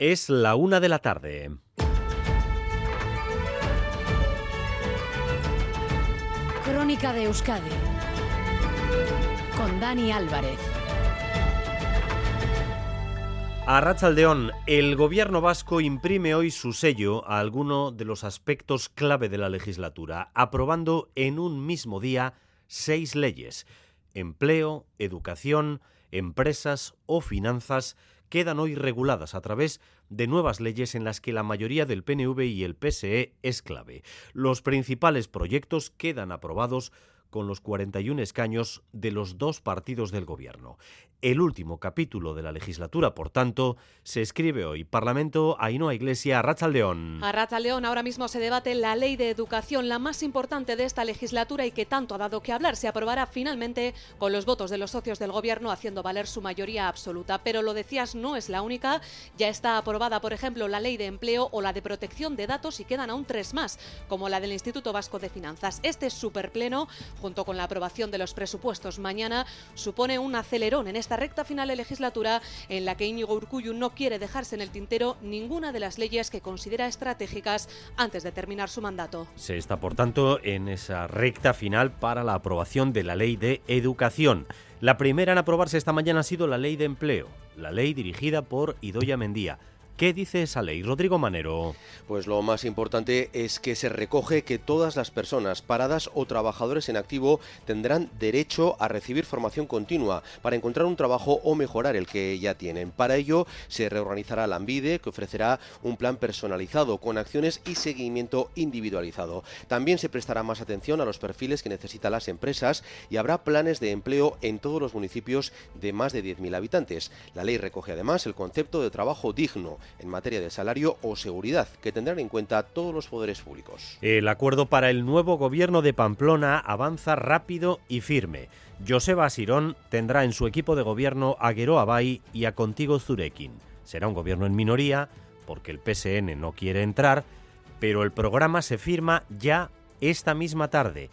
Es la una de la tarde. Crónica de Euskadi. Con Dani Álvarez. A Rachaldeón, el gobierno vasco imprime hoy su sello a alguno de los aspectos clave de la legislatura, aprobando en un mismo día seis leyes. Empleo, educación, empresas o finanzas quedan hoy reguladas a través de nuevas leyes en las que la mayoría del PNV y el PSE es clave. Los principales proyectos quedan aprobados con los 41 escaños de los dos partidos del gobierno. El último capítulo de la legislatura, por tanto, se escribe hoy. Parlamento Ainhoa Iglesia, Arrachaldeón. León, ahora mismo se debate la ley de educación, la más importante de esta legislatura y que tanto ha dado que hablar. Se aprobará finalmente con los votos de los socios del gobierno haciendo valer su mayoría absoluta. Pero lo decías, no es la única. Ya está aprobada, por ejemplo, la ley de empleo o la de protección de datos y quedan aún tres más, como la del Instituto Vasco de Finanzas. Este superpleno, junto con la aprobación de los presupuestos mañana, supone un acelerón en esta recta final de legislatura en la que Íñigo Urcuyu no quiere dejarse en el tintero ninguna de las leyes que considera estratégicas antes de terminar su mandato. Se está, por tanto, en esa recta final para la aprobación de la ley de educación. La primera en aprobarse esta mañana ha sido la ley de empleo, la ley dirigida por Idoya Mendía. ¿Qué dice esa ley, Rodrigo Manero? Pues lo más importante es que se recoge que todas las personas paradas o trabajadores en activo tendrán derecho a recibir formación continua para encontrar un trabajo o mejorar el que ya tienen. Para ello se reorganizará la ANVIDE, que ofrecerá un plan personalizado con acciones y seguimiento individualizado. También se prestará más atención a los perfiles que necesitan las empresas y habrá planes de empleo en todos los municipios de más de 10.000 habitantes. La ley recoge además el concepto de trabajo digno en materia de salario o seguridad, que tendrán en cuenta todos los poderes públicos. El acuerdo para el nuevo gobierno de Pamplona avanza rápido y firme. Joseba Sirón tendrá en su equipo de gobierno a Guero Abay y a Contigo Zurekin. Será un gobierno en minoría, porque el PSN no quiere entrar, pero el programa se firma ya esta misma tarde.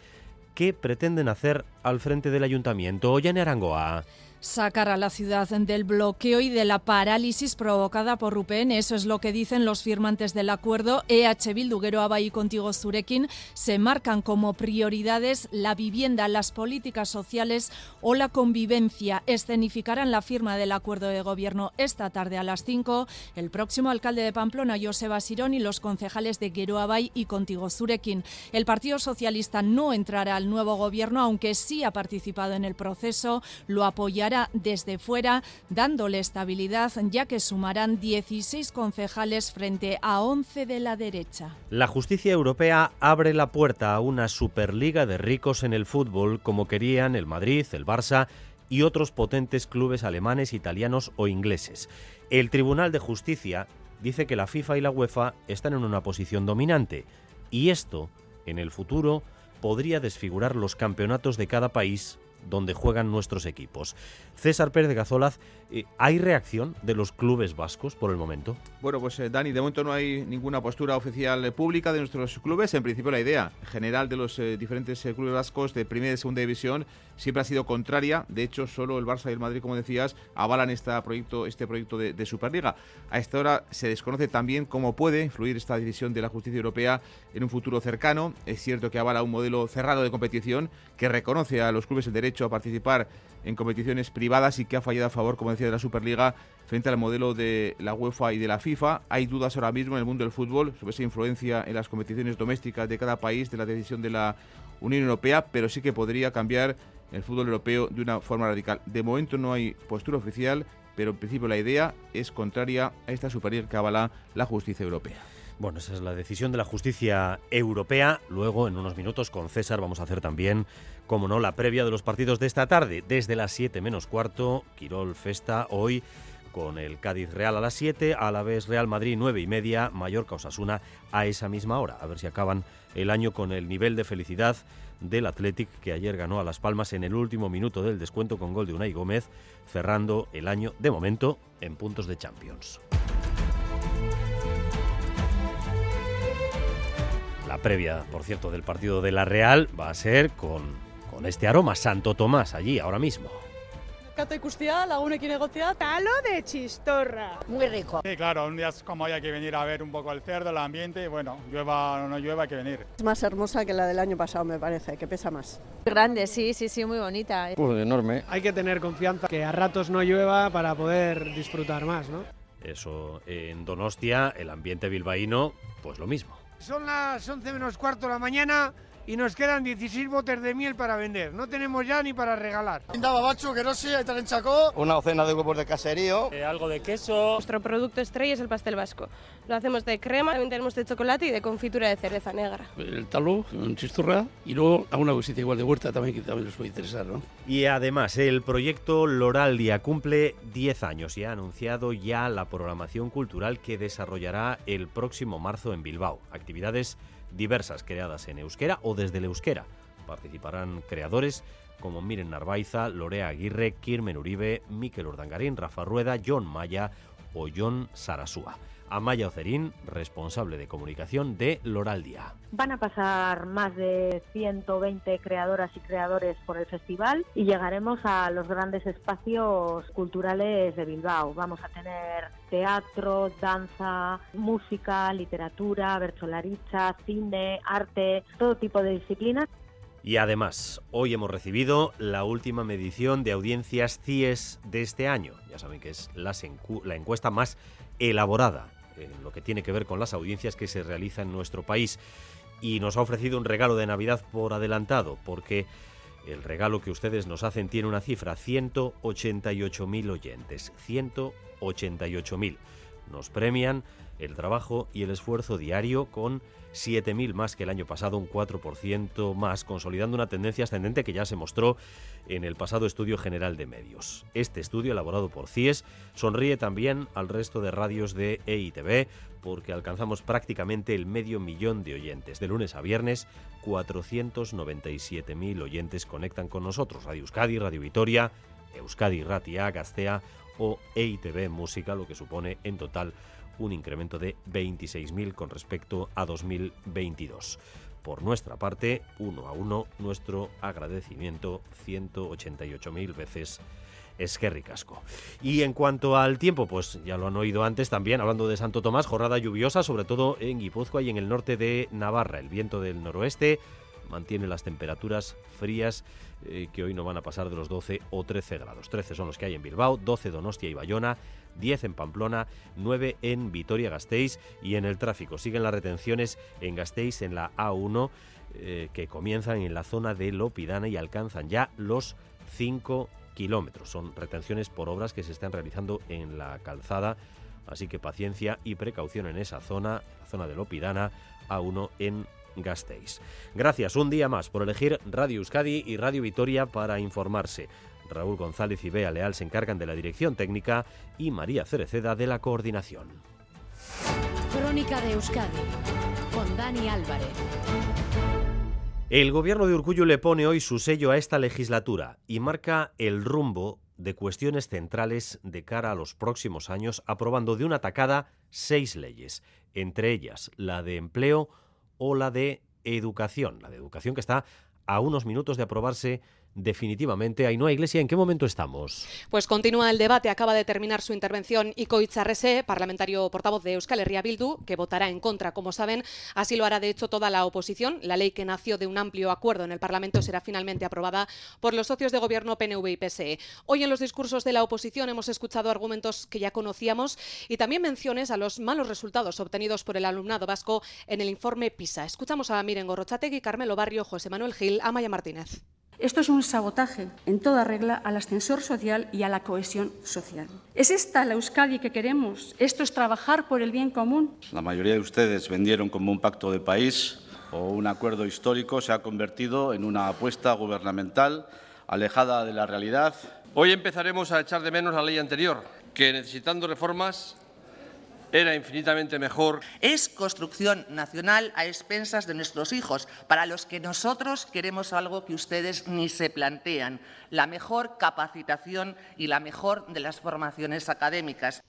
¿Qué pretenden hacer al frente del ayuntamiento? Ollane Arangoa sacar a la ciudad del bloqueo y de la parálisis provocada por Rupen. Eso es lo que dicen los firmantes del acuerdo. EH Bilduguero Abay y Contigo Zurekin se marcan como prioridades la vivienda, las políticas sociales o la convivencia. Escenificarán la firma del acuerdo de gobierno esta tarde a las 5. El próximo alcalde de Pamplona, Joseba Sirón, y los concejales de Abay y Contigo Zurekin. El Partido Socialista no entrará al nuevo gobierno, aunque sí ha participado en el proceso. Lo apoyará desde fuera, dándole estabilidad, ya que sumarán 16 concejales frente a 11 de la derecha. La justicia europea abre la puerta a una superliga de ricos en el fútbol, como querían el Madrid, el Barça y otros potentes clubes alemanes, italianos o ingleses. El Tribunal de Justicia dice que la FIFA y la UEFA están en una posición dominante y esto, en el futuro, podría desfigurar los campeonatos de cada país donde juegan nuestros equipos. César Pérez de Gazolaz, eh, ¿hay reacción de los clubes vascos por el momento? Bueno, pues eh, Dani, de momento no hay ninguna postura oficial eh, pública de nuestros clubes. En principio la idea general de los diferentes clubes vascos de primera y segunda división siempre ha sido contraria. De hecho, solo el Barça y el Madrid, como decías, avalan proyecto, este proyecto de, de Superliga. A esta hora se desconoce también cómo puede influir esta decisión de la justicia europea en un futuro cercano. Es cierto que avala un modelo cerrado de competición que reconoce a los clubes el derecho a participar en competiciones privadas y que ha fallado a favor, como decía, de la Superliga frente al modelo de la UEFA y de la FIFA. Hay dudas ahora mismo en el mundo del fútbol sobre esa influencia en las competiciones domésticas de cada país de la decisión de la Unión Europea, pero sí que podría cambiar el fútbol europeo de una forma radical. De momento no hay postura oficial, pero en principio la idea es contraria a esta Superliga que avala la justicia europea. Bueno, esa es la decisión de la justicia europea. Luego, en unos minutos, con César vamos a hacer también, como no, la previa de los partidos de esta tarde. Desde las 7 menos cuarto, Quirol Festa, hoy con el Cádiz Real a las 7, a la vez Real Madrid 9 y media, Mallorca Osasuna a esa misma hora. A ver si acaban el año con el nivel de felicidad del Athletic que ayer ganó a Las Palmas en el último minuto del descuento con gol de Unai Gómez, cerrando el año de momento en puntos de Champions. La previa, por cierto, del partido de la Real va a ser con, con este aroma Santo Tomás allí ahora mismo. mercado ikustia, lagunekin egotzea. Talo de chistorra. Muy rico. Sí, claro, un día como hoy hay que venir a ver un poco el cerdo, el ambiente, y bueno, llueva o no llueva, hay que venir. Es más hermosa que la del año pasado, me parece, que pesa más. Grande, sí, sí, sí, muy bonita. Pues enorme. Hay que tener confianza que a ratos no llueva para poder disfrutar más, ¿no? Eso, en Donostia, el ambiente bilbaíno, pues lo mismo. Son las 11 menos cuarto de la mañana y nos quedan 16 botes de miel para vender. No tenemos ya ni para regalar. Una docena de huevos de caserío. Eh, algo de queso. Nuestro producto estrella es el pastel vasco. Lo hacemos de crema, también tenemos de chocolate y de confitura de cereza negra. El talo, un chisturra y luego alguna cosita igual de huerta también que también les puede interesar, ¿no? Y además, el proyecto Loraldia cumple 10 años y ha anunciado ya la programación cultural que desarrollará el próximo marzo en Bilbao. Actividades diversas creadas en euskera o desde el euskera. Participarán creadores como Miren Narvaiza, Lorea Aguirre, Kirmen Uribe, Miquel Urdangarín, Rafa Rueda, John Maya o John Sarasúa. Amaya Ocerín, responsable de comunicación de Loraldia. Van a pasar más de 120 creadoras y creadores por el festival y llegaremos a los grandes espacios culturales de Bilbao. Vamos a tener teatro, danza, música, literatura, bercholaricha, cine, arte, todo tipo de disciplinas. Y además, hoy hemos recibido la última medición de audiencias CIES de este año. Ya saben que es la, la encuesta más elaborada en lo que tiene que ver con las audiencias que se realizan en nuestro país. Y nos ha ofrecido un regalo de Navidad por adelantado, porque el regalo que ustedes nos hacen tiene una cifra, 188.000 oyentes. 188.000. Nos premian el trabajo y el esfuerzo diario con 7.000 más que el año pasado, un 4% más, consolidando una tendencia ascendente que ya se mostró en el pasado estudio general de medios. Este estudio, elaborado por CIES, sonríe también al resto de radios de EITV porque alcanzamos prácticamente el medio millón de oyentes. De lunes a viernes, 497.000 oyentes conectan con nosotros. Radio Euskadi, Radio Vitoria, Euskadi Ratia, Gastea o EITV Música, lo que supone en total un incremento de 26.000 con respecto a 2022. Por nuestra parte, uno a uno, nuestro agradecimiento 188.000 veces es que ricasco. Y en cuanto al tiempo, pues ya lo han oído antes también, hablando de Santo Tomás, jornada lluviosa, sobre todo en Guipúzcoa y en el norte de Navarra. El viento del noroeste mantiene las temperaturas frías eh, que hoy no van a pasar de los 12 o 13 grados. 13 son los que hay en Bilbao, 12 Donostia y Bayona, 10 en Pamplona, 9 en Vitoria-Gasteiz y en el tráfico. Siguen las retenciones en Gasteiz en la A1 eh, que comienzan en la zona de Lopidana y alcanzan ya los 5 kilómetros. Son retenciones por obras que se están realizando en la calzada, así que paciencia y precaución en esa zona, la zona de Lopidana, A1 en Gasteiz. Gracias un día más por elegir Radio Euskadi y Radio Vitoria para informarse. Raúl González y Bea Leal se encargan de la dirección técnica y María Cereceda de la coordinación. Crónica de Euskadi con Dani Álvarez. El gobierno de Urcullo le pone hoy su sello a esta legislatura y marca el rumbo de cuestiones centrales de cara a los próximos años, aprobando de una tacada seis leyes, entre ellas la de empleo o la de educación, la de educación que está a unos minutos de aprobarse definitivamente. Ainhoa Iglesia, ¿en qué momento estamos? Pues continúa el debate. Acaba de terminar su intervención Iko Itzarrese, parlamentario portavoz de Euskal Herria Bildu, que votará en contra, como saben. Así lo hará, de hecho, toda la oposición. La ley que nació de un amplio acuerdo en el Parlamento será finalmente aprobada por los socios de gobierno PNV y PSE. Hoy en los discursos de la oposición hemos escuchado argumentos que ya conocíamos y también menciones a los malos resultados obtenidos por el alumnado vasco en el informe PISA. Escuchamos a Miren Gorrochategui, Carmelo Barrio, José Manuel Gil, Amaya Martínez. Esto es un sabotaje en toda regla al ascensor social y a la cohesión social. ¿Es esta la Euskadi que queremos? ¿Esto es trabajar por el bien común? La mayoría de ustedes vendieron como un pacto de país o un acuerdo histórico se ha convertido en una apuesta gubernamental alejada de la realidad. Hoy empezaremos a echar de menos la ley anterior, que necesitando reformas era infinitamente mejor. Es construcción nacional a expensas de nuestros hijos, para los que nosotros queremos algo que ustedes ni se plantean, la mejor capacitación y la mejor de las formaciones académicas.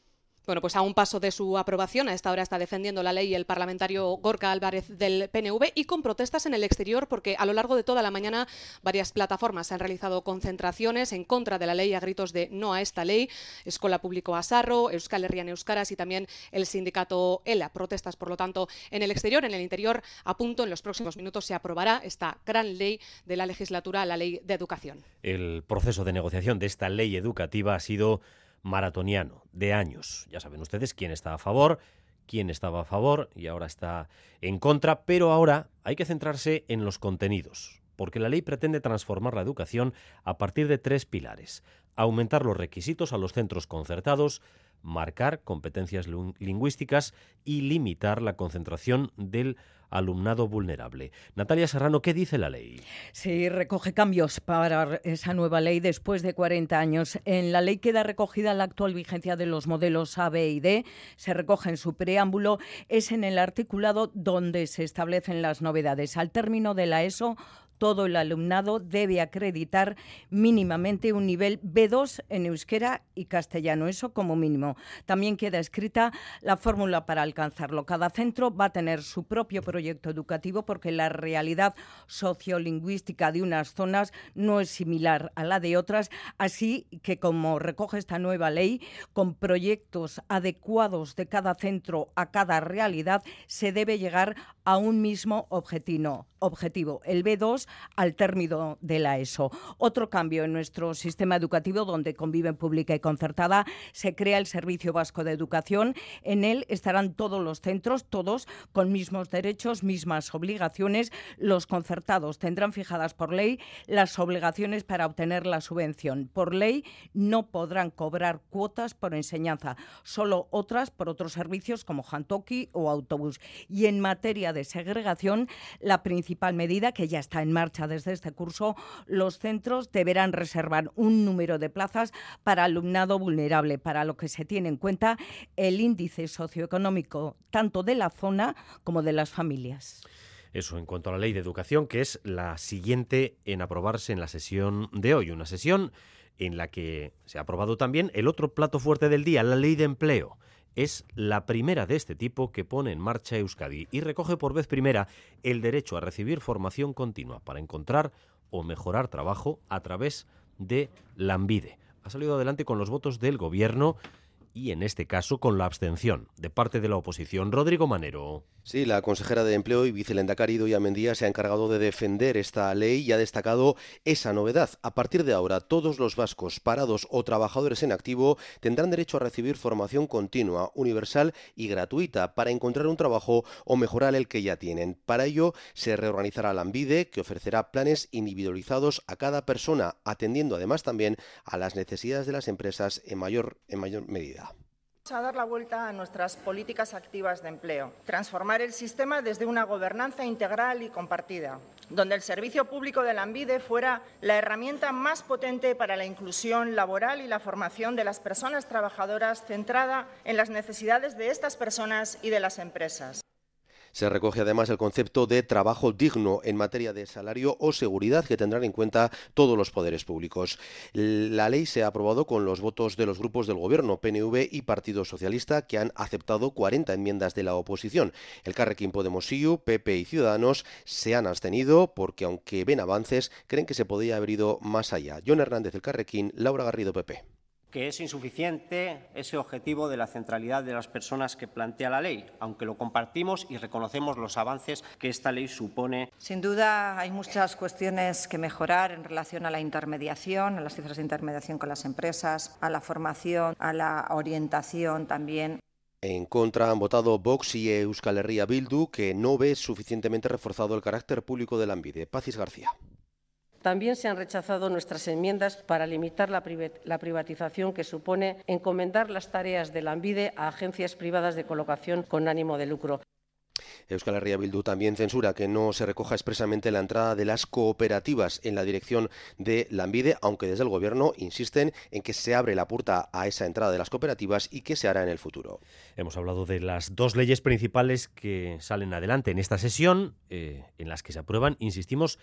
Bueno, pues a un paso de su aprobación, a esta hora está defendiendo la ley el parlamentario Gorka Álvarez del PNV y con protestas en el exterior porque a lo largo de toda la mañana varias plataformas han realizado concentraciones en contra de la ley a gritos de no a esta ley. Escola Público Asarro, Euskal Herrian Euskaras y también el sindicato ELA. Protestas, por lo tanto, en el exterior, en el interior, a punto, en los próximos minutos se aprobará esta gran ley de la legislatura, la ley de educación. El proceso de negociación de esta ley educativa ha sido maratoniano, de años. Ya saben ustedes quién está a favor, quién estaba a favor y ahora está en contra, pero ahora hay que centrarse en los contenidos, porque la ley pretende transformar la educación a partir de tres pilares. Aumentar los requisitos a los centros concertados, marcar competencias lingüísticas y limitar la concentración del alumnado vulnerable. Natalia Serrano, ¿qué dice la ley? Sí, recoge cambios para esa nueva ley después de 40 años. En la ley queda recogida la actual vigencia de los modelos A, B y D. Se recoge en su preámbulo. Es en el articulado donde se establecen las novedades. Al término de la ESO, todo el alumnado debe acreditar mínimamente un nivel B2 en euskera y castellano, eso como mínimo. También queda escrita la fórmula para alcanzarlo. Cada centro va a tener su propio proyecto educativo porque la realidad sociolingüística de unas zonas no es similar a la de otras, así que como recoge esta nueva ley, con proyectos adecuados de cada centro a cada realidad, se debe llegar a un mismo objetivo, el B2 al término de la ESO. Otro cambio en nuestro sistema educativo, donde conviven pública y concertada, se crea el Servicio Vasco de Educación. En él estarán todos los centros, todos con mismos derechos, mismas obligaciones. Los concertados tendrán fijadas por ley las obligaciones para obtener la subvención. Por ley no podrán cobrar cuotas por enseñanza, solo otras por otros servicios como Jantoki o autobús. Y en materia de segregación, la principal medida que ya está en marcha desde este curso, los centros deberán reservar un número de plazas para alumnado vulnerable, para lo que se tiene en cuenta el índice socioeconómico tanto de la zona como de las familias. Eso en cuanto a la ley de educación, que es la siguiente en aprobarse en la sesión de hoy. Una sesión en la que se ha aprobado también el otro plato fuerte del día, la ley de empleo es la primera de este tipo que pone en marcha Euskadi y recoge por vez primera el derecho a recibir formación continua para encontrar o mejorar trabajo a través de Lambide. Ha salido adelante con los votos del Gobierno y en este caso con la abstención de parte de la oposición. Rodrigo Manero. Sí, la consejera de Empleo y vicelendacari Doña Mendía se ha encargado de defender esta ley y ha destacado esa novedad. A partir de ahora, todos los vascos parados o trabajadores en activo tendrán derecho a recibir formación continua, universal y gratuita para encontrar un trabajo o mejorar el que ya tienen. Para ello, se reorganizará la AMBIDE, que ofrecerá planes individualizados a cada persona, atendiendo además también a las necesidades de las empresas en mayor, en mayor medida a dar la vuelta a nuestras políticas activas de empleo, transformar el sistema desde una gobernanza integral y compartida, donde el servicio público de la ANVIDE fuera la herramienta más potente para la inclusión laboral y la formación de las personas trabajadoras centrada en las necesidades de estas personas y de las empresas. Se recoge además el concepto de trabajo digno en materia de salario o seguridad que tendrán en cuenta todos los poderes públicos. La ley se ha aprobado con los votos de los grupos del Gobierno, PNV y Partido Socialista, que han aceptado 40 enmiendas de la oposición. El Carrequín Podemos PP y Ciudadanos se han abstenido porque, aunque ven avances, creen que se podría haber ido más allá. John Hernández, el Carrequín, Laura Garrido, PP que es insuficiente ese objetivo de la centralidad de las personas que plantea la ley, aunque lo compartimos y reconocemos los avances que esta ley supone. Sin duda hay muchas cuestiones que mejorar en relación a la intermediación, a las cifras de intermediación con las empresas, a la formación, a la orientación también. En contra han votado Vox y Euskal Herria Bildu, que no ve suficientemente reforzado el carácter público del ANVIDE. Pacis García. También se han rechazado nuestras enmiendas para limitar la, privatización que supone encomendar las tareas de la ANVIDE a agencias privadas de colocación con ánimo de lucro. Euskal Herria Bildu también censura que no se recoja expresamente la entrada de las cooperativas en la dirección de Lambide, aunque desde el Gobierno insisten en que se abre la puerta a esa entrada de las cooperativas y que se hará en el futuro. Hemos hablado de las dos leyes principales que salen adelante en esta sesión, eh, en las que se aprueban, insistimos,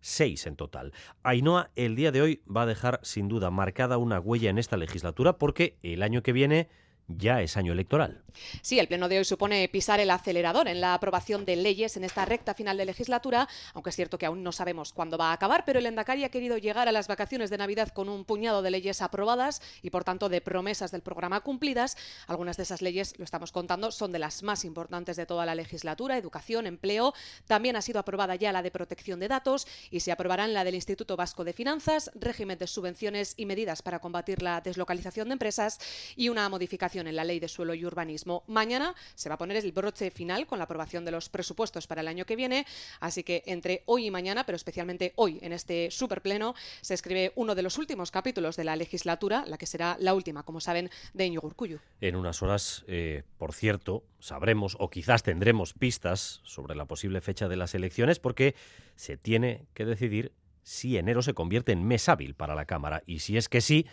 seis en total. Ainhoa, el día de hoy va a dejar sin duda marcada una huella en esta legislatura porque el año que viene ya es año electoral. Sí, el pleno de hoy supone pisar el acelerador en la aprobación de leyes en esta recta final de legislatura, aunque es cierto que aún no sabemos cuándo va a acabar, pero el Endacari ha querido llegar a las vacaciones de Navidad con un puñado de leyes aprobadas y, por tanto, de promesas del programa cumplidas. Algunas de esas leyes, lo estamos contando, son de las más importantes de toda la legislatura, educación, empleo. También ha sido aprobada ya la de protección de datos y se aprobarán la del Instituto Vasco de Finanzas, régimen de subvenciones y medidas para combatir la deslocalización de empresas y una modificación en la ley de suelo y urbanismo. Mañana se va a poner el broche final con la aprobación de los presupuestos para el año que viene, así que entre hoy y mañana, pero especialmente hoy en este superpleno, se escribe uno de los últimos capítulos de la legislatura, la que será la última, como saben, de Íñigo Urcullu. En unas horas, eh, por cierto, sabremos o quizás tendremos pistas sobre la posible fecha de las elecciones porque se tiene que decidir si enero se convierte en mes hábil para la Cámara y si es que sí,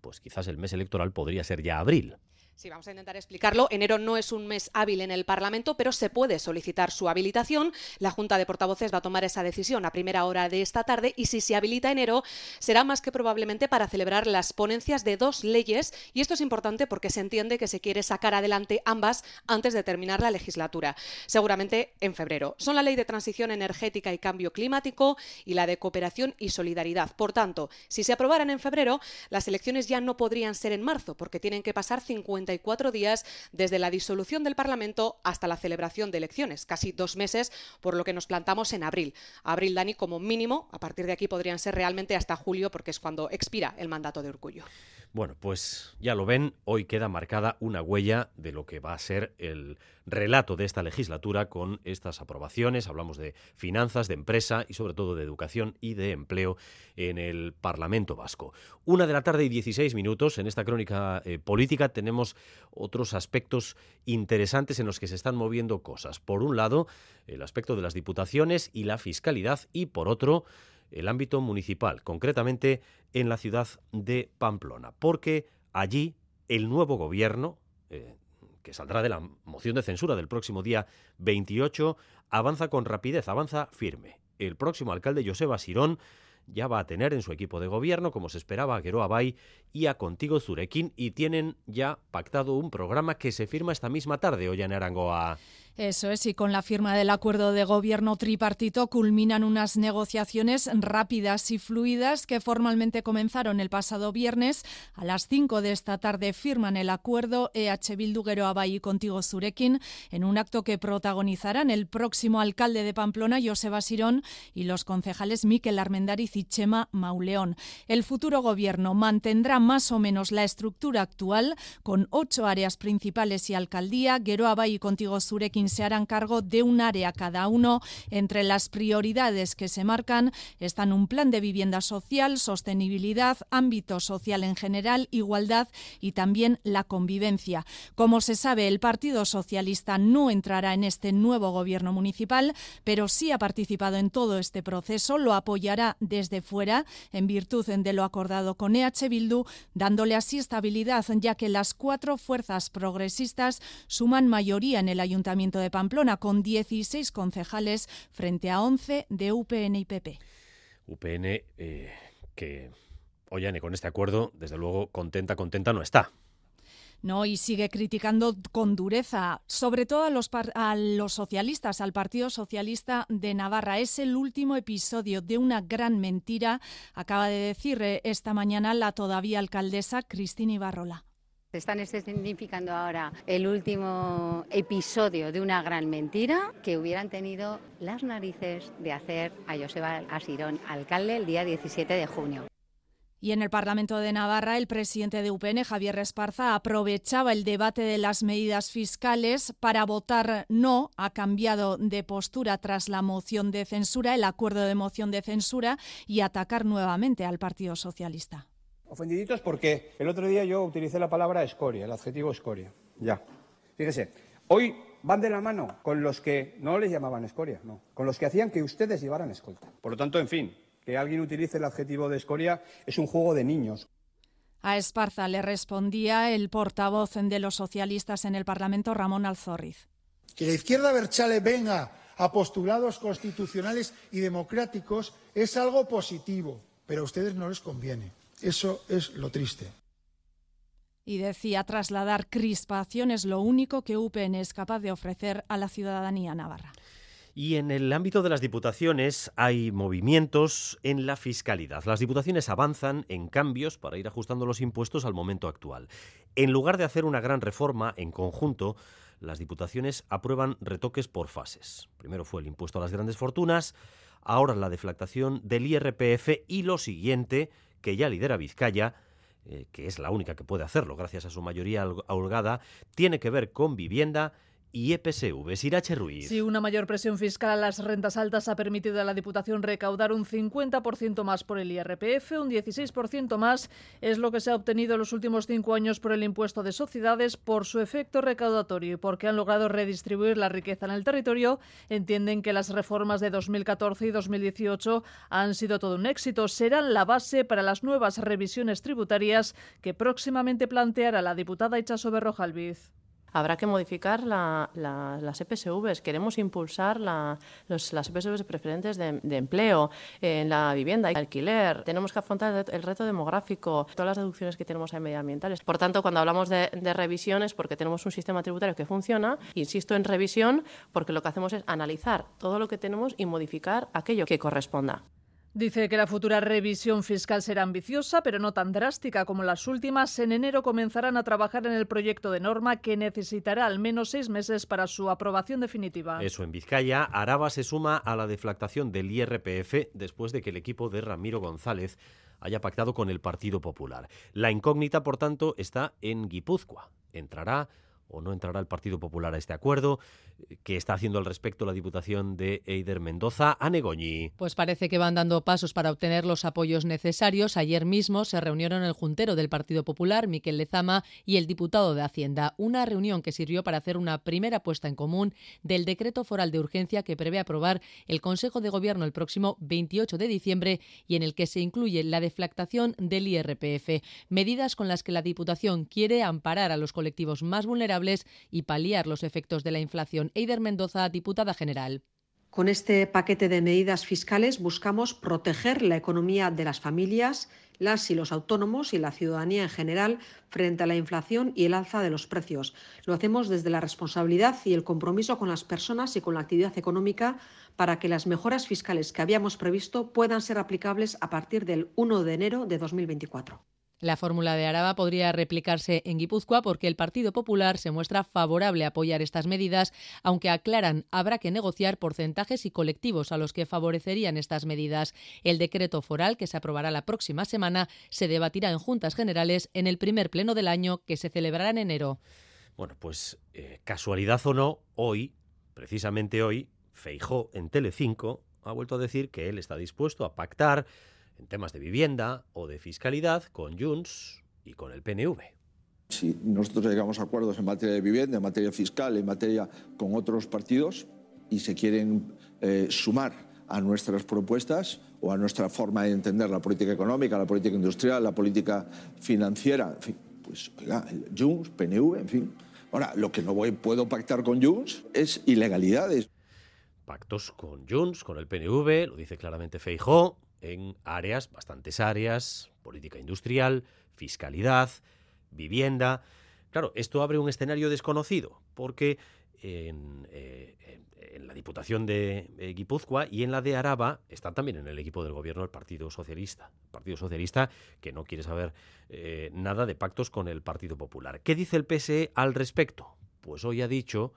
pues quizás el mes electoral podría ser ya abril. Sí, vamos a intentar explicarlo. Enero no es un mes hábil en el Parlamento, pero se puede solicitar su habilitación. La Junta de Portavoces va a tomar esa decisión a primera hora de esta tarde y si se habilita enero será más que probablemente para celebrar las ponencias de dos leyes y esto es importante porque se entiende que se quiere sacar adelante ambas antes de terminar la legislatura, seguramente en febrero. Son la Ley de Transición Energética y Cambio Climático y la de Cooperación y Solidaridad. Por tanto, si se aprobaran en febrero, las elecciones ya no podrían ser en marzo porque tienen que pasar 50 días desde la disolución del Parlamento hasta la celebración de elecciones, casi dos meses, por lo que nos plantamos en abril. Abril, Dani, como mínimo, a partir de aquí podrían ser realmente hasta julio, porque es cuando expira el mandato de Urcullo. Bueno, pues ya lo ven, hoy queda marcada una huella de lo que va a ser el relato de esta legislatura con estas aprobaciones. Hablamos de finanzas, de empresa y sobre todo de educación y de empleo en el Parlamento Vasco. Una de la tarde y 16 minutos. En esta crónica eh, política tenemos otros aspectos interesantes en los que se están moviendo cosas. Por un lado, el aspecto de las diputaciones y la fiscalidad y por otro, el ámbito municipal, concretamente en la ciudad de Pamplona, porque allí el nuevo gobierno, eh, que saldrá de la moción de censura del próximo día 28, avanza con rapidez, avanza firme. El próximo alcalde, Joseba Sirón, ya va a tener en su equipo de gobierno, como se esperaba, a Geroa Bay y a Contigo Zurekin, y tienen ya pactado un programa que se firma esta misma tarde, hoy en Arangoa. Eso es, y con la firma del acuerdo de gobierno tripartito culminan unas negociaciones rápidas y fluidas que formalmente comenzaron el pasado viernes. A las 5 de esta tarde firman el acuerdo EH Bildu Abay y Contigo Zurekin en un acto que protagonizarán el próximo alcalde de Pamplona, Joseba Sirón, y los concejales Miquel Armendariz y Chema Mauleón. El futuro gobierno mantendrá más o menos la estructura actual con ocho áreas principales y alcaldía. Abay y Contigo Zurekin se harán cargo de un área cada uno. Entre las prioridades que se marcan están un plan de vivienda social, sostenibilidad, ámbito social en general, igualdad y también la convivencia. Como se sabe, el Partido Socialista no entrará en este nuevo gobierno municipal, pero sí ha participado en todo este proceso, lo apoyará desde fuera en virtud de lo acordado con EH Bildu, dándole así estabilidad, ya que las cuatro fuerzas progresistas suman mayoría en el Ayuntamiento de Pamplona, con 16 concejales frente a 11 de UPN y PP. UPN eh, que, oye, con este acuerdo, desde luego, contenta, contenta no está. ¿no? y sigue criticando con dureza, sobre todo a los, a los socialistas, al Partido Socialista de Navarra. Es el último episodio de una gran mentira, acaba de decir eh, esta mañana la todavía alcaldesa Cristina Ibarrola. Se están escenificando ahora el último episodio de una gran mentira que hubieran tenido las narices de hacer a Joseba Asirón alcalde el día 17 de junio. Y en el Parlamento de Navarra, el presidente de UPN, Javier Esparza, aprovechaba el debate de las medidas fiscales para votar no. Ha cambiado de postura tras la moción de censura, el acuerdo de moción de censura, y atacar nuevamente al Partido Socialista. Ofendiditos porque el otro día yo utilicé la palabra escoria, el adjetivo escoria. Ya. Fíjese, hoy van de la mano con los que no les llamaban escoria, no, con los que hacían que ustedes llevaran escolta. Por lo tanto, en fin, que alguien utilice el adjetivo de escoria es un juego de niños. A Esparza le respondía el portavoz de los socialistas en el Parlamento, Ramón Alzorriz. Que la izquierda Berchale venga a postulados constitucionales y democráticos es algo positivo, pero a ustedes no les conviene. Eso es lo triste. Y decía, trasladar crispación es lo único que UPN es capaz de ofrecer a la ciudadanía navarra. Y en el ámbito de las diputaciones hay movimientos en la fiscalidad. Las diputaciones avanzan en cambios para ir ajustando los impuestos al momento actual. En lugar de hacer una gran reforma en conjunto, las diputaciones aprueban retoques por fases. Primero fue el impuesto a las grandes fortunas, ahora la deflactación del IRPF y lo siguiente, que ya lidera Vizcaya, eh, que es la única que puede hacerlo gracias a su mayoría holgada, tiene que ver con vivienda y EPSV. Sirache Ruiz. Una mayor presión fiscal a las rentas altas ha permitido a la Diputación recaudar un 50% más por el IRPF, un 16% más es lo que se ha obtenido en los últimos cinco años por el impuesto de sociedades por su efecto recaudatorio y porque han logrado redistribuir la riqueza en el territorio. Entienden que las reformas de 2014 y 2018 han sido todo un éxito. Serán la base para las nuevas revisiones tributarias que próximamente planteará la diputada Ichaso Berrojalviz. Habrá que modificar las EPSVs. Queremos impulsar las EPSVs preferentes de, empleo en la vivienda y alquiler. Tenemos que afrontar el reto demográfico, todas las deducciones que tenemos ahí medioambientales. Por tanto, cuando hablamos de, de revisiones, porque tenemos un sistema tributario que funciona, insisto en revisión, porque lo que hacemos es analizar todo lo que tenemos y modificar aquello que corresponda. Dice que la futura revisión fiscal será ambiciosa, pero no tan drástica como las últimas. En enero comenzarán a trabajar en el proyecto de norma que necesitará al menos seis meses para su aprobación definitiva. Eso en Vizcaya, Araba se suma a la deflactación del IRPF después de que el equipo de Ramiro González haya pactado con el Partido Popular. La incógnita, por tanto, está en Guipúzcoa. Entrará o no entrará el Partido Popular a este acuerdo. ¿Qué está haciendo al respecto la Diputación de Eider Mendoza? a Negoñi. Pues parece que van dando pasos para obtener los apoyos necesarios. Ayer mismo se reunieron el juntero del Partido Popular, Miquel Lezama, y el diputado de Hacienda. Una reunión que sirvió para hacer una primera puesta en común del decreto foral de urgencia que prevé aprobar el Consejo de Gobierno el próximo 28 de diciembre y en el que se incluye la deflactación del IRPF. Medidas con las que la Diputación quiere amparar a los colectivos más vulnerables y paliar los efectos de la inflación Eider Mendoza, diputada general. Con este paquete de medidas fiscales buscamos proteger la economía de las familias, las y los autónomos y la ciudadanía en general frente a la inflación y el alza de los precios. Lo hacemos desde la responsabilidad y el compromiso con las personas y con la actividad económica para que las mejoras fiscales que habíamos previsto puedan ser aplicables a partir del 1 de enero de 2024. La fórmula de Araba podría replicarse en Guipúzcoa porque el Partido Popular se muestra favorable a apoyar estas medidas, aunque aclaran habrá que negociar porcentajes y colectivos a los que favorecerían estas medidas. El decreto foral, que se aprobará la próxima semana, se debatirá en Juntas Generales en el primer pleno del año que se celebrará en enero. Bueno, pues eh, casualidad o no, hoy, precisamente hoy, Feijó en Telecinco ha vuelto a decir que él está dispuesto a pactar en temas de vivienda o de fiscalidad con Junts y con el PNV. Si nosotros llegamos a acuerdos en materia de vivienda, en materia fiscal, en materia con otros partidos y se quieren eh, sumar a nuestras propuestas o a nuestra forma de entender la política económica, la política industrial, la política financiera, en fin, pues oiga, Junts, PNV, en fin. Ahora, lo que no voy, puedo pactar con Junts es ilegalidades. Pactos con Junts, con el PNV, lo dice claramente Feijó, en áreas, bastantes áreas, política industrial, fiscalidad, vivienda. Claro, esto abre un escenario desconocido, porque en, eh, la Diputación de Guipúzcoa y en la de Araba están también en el equipo del gobierno el Partido Socialista. Partido Socialista que no quiere saber eh, nada de pactos con el Partido Popular. ¿Qué dice el PSE al respecto? Pues hoy ha dicho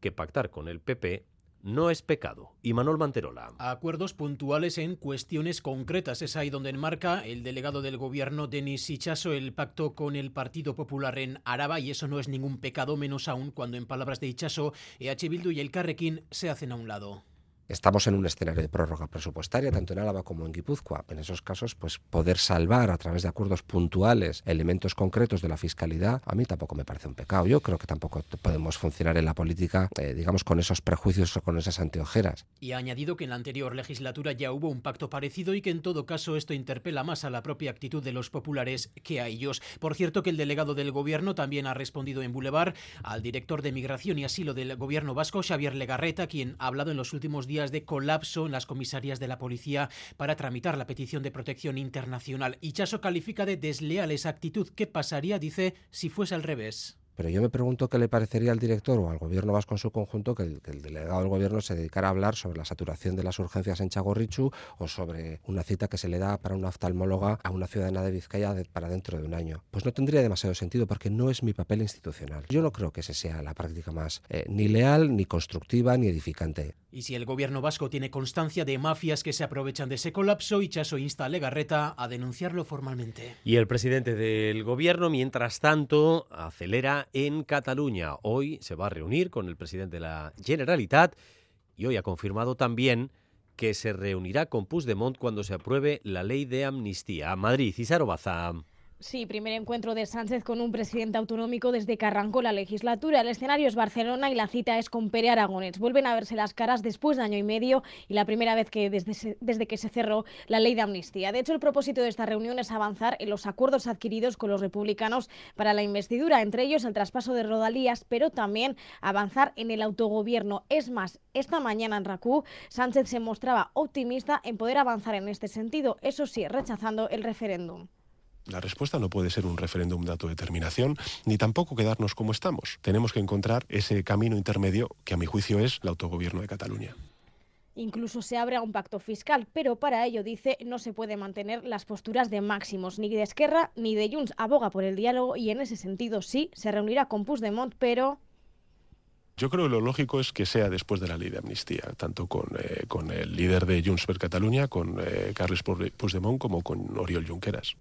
que pactar con el PP no es pecado. Y Manuel Manterola. Acuerdos puntuales en cuestiones concretas. Es ahí donde enmarca el delegado del gobierno, Denis Ichaso, el pacto con el Partido Popular en Araba. Y eso no es ningún pecado, menos aún cuando, en palabras de Ichaso, EH Bildu y el Carrequín se hacen a un lado. Estamos en un escenario de prórroga presupuestaria, tanto en Álava como en Guipúzcoa. En esos casos, pues poder salvar a través de acuerdos puntuales elementos concretos de la fiscalidad, a mí tampoco me parece un pecado. Yo creo que tampoco podemos funcionar en la política, eh, digamos, con esos prejuicios o con esas anteojeras. Y ha añadido que en la anterior legislatura ya hubo un pacto parecido y que en todo caso esto interpela más a la propia actitud de los populares que a ellos. Por cierto, que el delegado del gobierno también ha respondido en Boulevard al director de Migración y Asilo del gobierno vasco, Xavier Legarreta, quien ha hablado en los últimos días de colapso en las comisarías de la policía para tramitar la petición de protección internacional. Ichaso califica de desleal esa actitud. ¿Qué pasaría, dice, si fuese al revés? Pero yo me pregunto qué le parecería al director o al gobierno vasco en su conjunto que el, que el, delegado del gobierno se dedicara a hablar sobre la saturación de las urgencias en Chagorrichu o sobre una cita que se le da para una oftalmóloga a una ciudadana de Vizcaya de, para dentro de un año. Pues no tendría demasiado sentido porque no es mi papel institucional. Yo no creo que esa sea la práctica más eh, ni leal, ni constructiva, ni edificante. Y si el gobierno vasco tiene constancia de mafias que se aprovechan de ese colapso, Ichaso insta a Legarreta a denunciarlo formalmente. Y el presidente del gobierno, mientras tanto, acelera en Cataluña. Hoy se va a reunir con el presidente de la Generalitat y hoy ha confirmado también que se reunirá con Puigdemont cuando se apruebe la ley de amnistía. Madrid, Baza. Sí, primer encuentro de Sánchez con un presidente autonómico desde que arrancó la legislatura. El escenario es Barcelona y la cita es con Pere Aragonés. Vuelven a verse las caras después de año y medio y la primera vez que desde, desde que se cerró la ley de amnistía. De hecho, el propósito de esta reunión es avanzar en los acuerdos adquiridos con los republicanos para la investidura, entre ellos el traspaso de rodalías, pero también avanzar en el autogobierno. Es más, esta mañana en RACU, Sánchez se mostraba optimista en poder avanzar en este sentido, eso sí, rechazando el referéndum. La respuesta no puede ser un referéndum de autodeterminación, ni tampoco quedarnos como estamos. Tenemos que encontrar ese camino intermedio que a mi juicio es el autogobierno de Cataluña. Incluso se abre a un pacto fiscal, pero para ello, dice, no se puede mantener las posturas de máximos, ni de Esquerra ni de Junts. Aboga por el diálogo y en ese sentido sí, se reunirá con Puigdemont, pero... Yo creo que lo lógico es que sea después de la ley de amnistía, tanto con, eh, con el líder de Junts per Catalunya, con eh, Carles Puigdemont, como con Oriol Junqueras.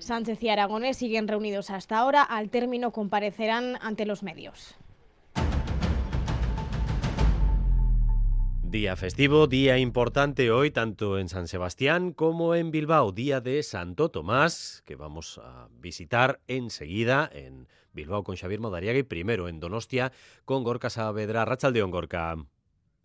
Sánchez y Aragonés siguen reunidos hasta ahora. Al término comparecerán ante los medios. Día festivo, día importante hoy tanto en San Sebastián como en Bilbao, día de Santo Tomás, que vamos a visitar enseguida en Bilbao con Xavier Modariaga y primero en Donostia con Gorka Saavedra. Rachaldeón, Gorka.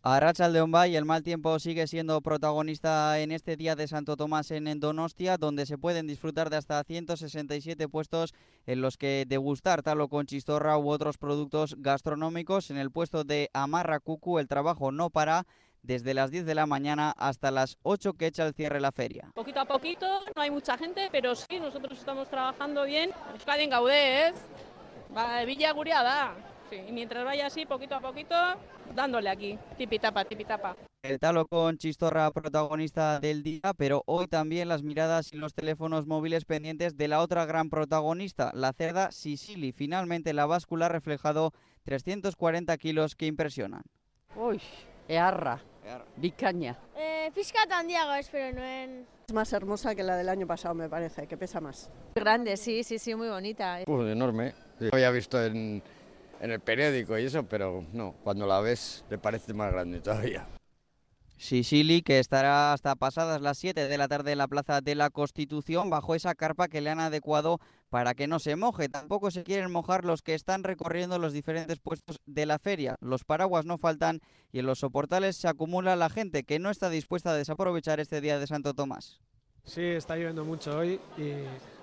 A Rachaldeón Bay, el mal tiempo sigue siendo protagonista en este día de Santo Tomás en Donostia, donde se pueden disfrutar de hasta 167 puestos en los que degustar talo con chistorra u otros productos gastronómicos. En el puesto de Amarra Cucu el trabajo no para desde las 10 de la mañana hasta las 8 que echa el cierre la feria. Poquito a poquito, no hay mucha gente, pero sí, nosotros estamos trabajando bien. Euskadi en Villa Guriada. Sí, y mientras vaya así, poquito a poquito, dándole aquí, tipitapa, tipitapa. El talo con chistorra protagonista del día, pero hoy también las miradas y los teléfonos móviles pendientes de la otra gran protagonista, la cerda Sicily. Finalmente la báscula ha reflejado 340 kilos que impresionan. Uy, earra, bicaña. Eh, pizkat handiago espero nuen. Es más hermosa que la del año pasado, me parece, que pesa más. Grande, sí, sí, sí, muy bonita. Pues enorme. Sí. Había visto en en el periódico y eso, pero no, cuando la ves te parece más grande todavía. Sicily, que estará hasta pasadas las 7 de la tarde en la Plaza de la Constitución, bajo esa carpa que le han adecuado para que no se moje. Tampoco se quieren mojar los que están recorriendo los diferentes puestos de la feria. Los paraguas no faltan y en los soportales se acumula la gente que no está dispuesta a desaprovechar este día de Santo Tomás. Sí, está lloviendo mucho hoy y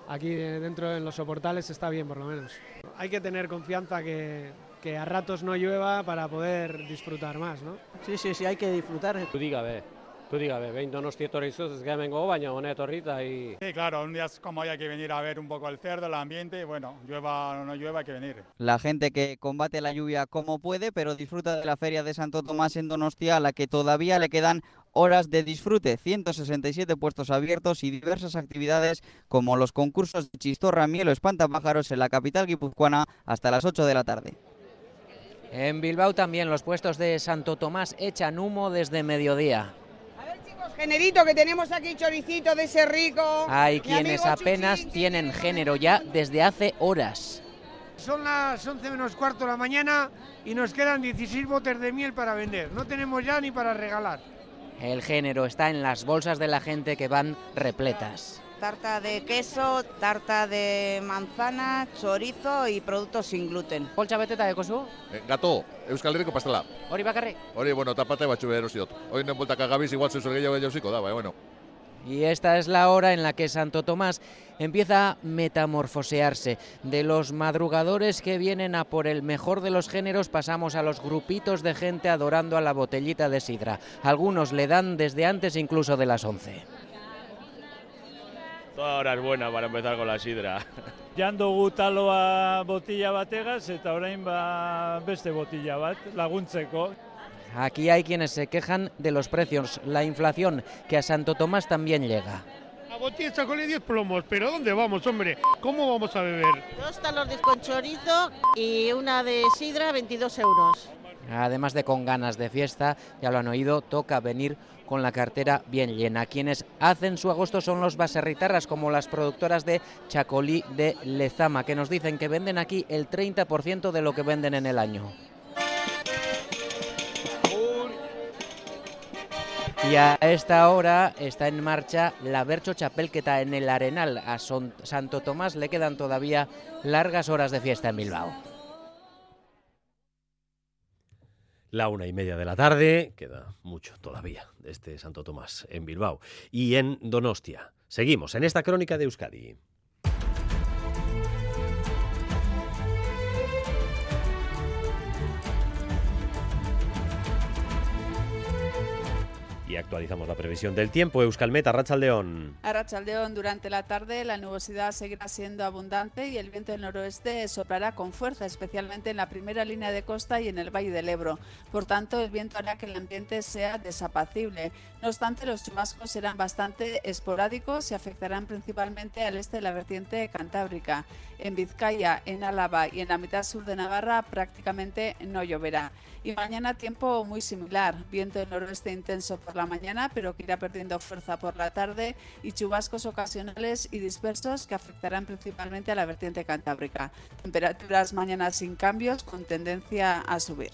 aquí dentro en los soportales está bien por lo menos. Hay que tener confianza que, que a ratos no llueva para poder disfrutar más, ¿no? Sí, sí, sí, hay que disfrutar. Tú diga, ve. Tú diga, ve, behin donosti etorri izuz, ez gemengo baina honet horrita y... Sí, claro, un día como hoy hay que venir a ver un poco el cerdo, el ambiente y bueno, llueva o no llueva hay que venir. La gente que combate la lluvia como puede, pero disfruta de la feria de Santo Tomás en Donostia, a la que todavía le quedan horas de disfrute, 167 puestos abiertos y diversas actividades como los concursos de chistorra, miel o espantapájaros en la capital guipuzcoana hasta las 8 de la tarde. En Bilbao también los puestos de Santo Tomás echan humo desde mediodía. Generito que tenemos aquí choricito de ese rico. Hay quienes apenas Chuchín. tienen género ya desde hace horas. Son las 11 menos cuarto de la mañana y nos quedan 16 botes de miel para vender. No tenemos ya ni para regalar. El género está en las bolsas de la gente que van repletas. Tarta de queso, tarta de manzana, chorizo y productos sin gluten. Poltsa beteta dekozu? Eh, gato, Euskal Herriko pastela. Hori bakarrik? Hori, bueno, tapate batxu behar dut. Hori nen bueltaka gabiz, igual zuzur gehiago gehiago da, bai, bueno. Y esta es la hora en la que Santo Tomás empieza a metamorfosearse. De los madrugadores que vienen a por el mejor de los géneros pasamos a los grupitos de gente adorando a la botellita de sidra. Algunos le dan desde antes incluso de las 11. Toda hora es buena para empezar con la sidra. Jando gutaloa botilla bategaz eta orain ba beste botilla bat laguntzeko. Aquí hay quienes se quejan de los precios, la inflación, que a Santo Tomás también llega. La botella de chocolate 10 plomos, pero ¿dónde vamos, hombre? ¿Cómo vamos a beber? Dos talos con chorizo y una de sidra, 22 euros. Además de con ganas de fiesta, ya lo han oído, toca venir con la cartera bien llena. Quienes hacen su agosto son los baserritarras, como las productoras de Chacolí de Lezama, que nos dicen que venden aquí el 30% de lo que venden en el año. Y a esta hora está en marcha la Bercho Chapelqueta en el Arenal. A Santo Tomás le quedan todavía largas horas de fiesta en Bilbao. La una y media de la tarde, queda mucho todavía de este Santo Tomás en Bilbao y en Donostia. Seguimos en esta crónica de Euskadi. Y actualizamos la previsión del tiempo. Euskalmeta, Rachaldeón. A Rachaldeón, durante la tarde la nubosidad seguirá siendo abundante y el viento del noroeste soplará con fuerza, especialmente en la primera línea de costa y en el Valle del Ebro. Por tanto, el viento hará que el ambiente sea desapacible. No obstante, los chubascos serán bastante esporádicos y afectarán principalmente al este de la vertiente cantábrica. En Vizcaya, en Álava y en la mitad sur de Navarra prácticamente no lloverá. Y mañana tiempo muy similar, viento noroeste intenso por la mañana, pero que irá perdiendo fuerza por la tarde y chubascos ocasionales y dispersos que afectarán principalmente a la vertiente cantábrica. Temperaturas mañana sin cambios con tendencia a subir.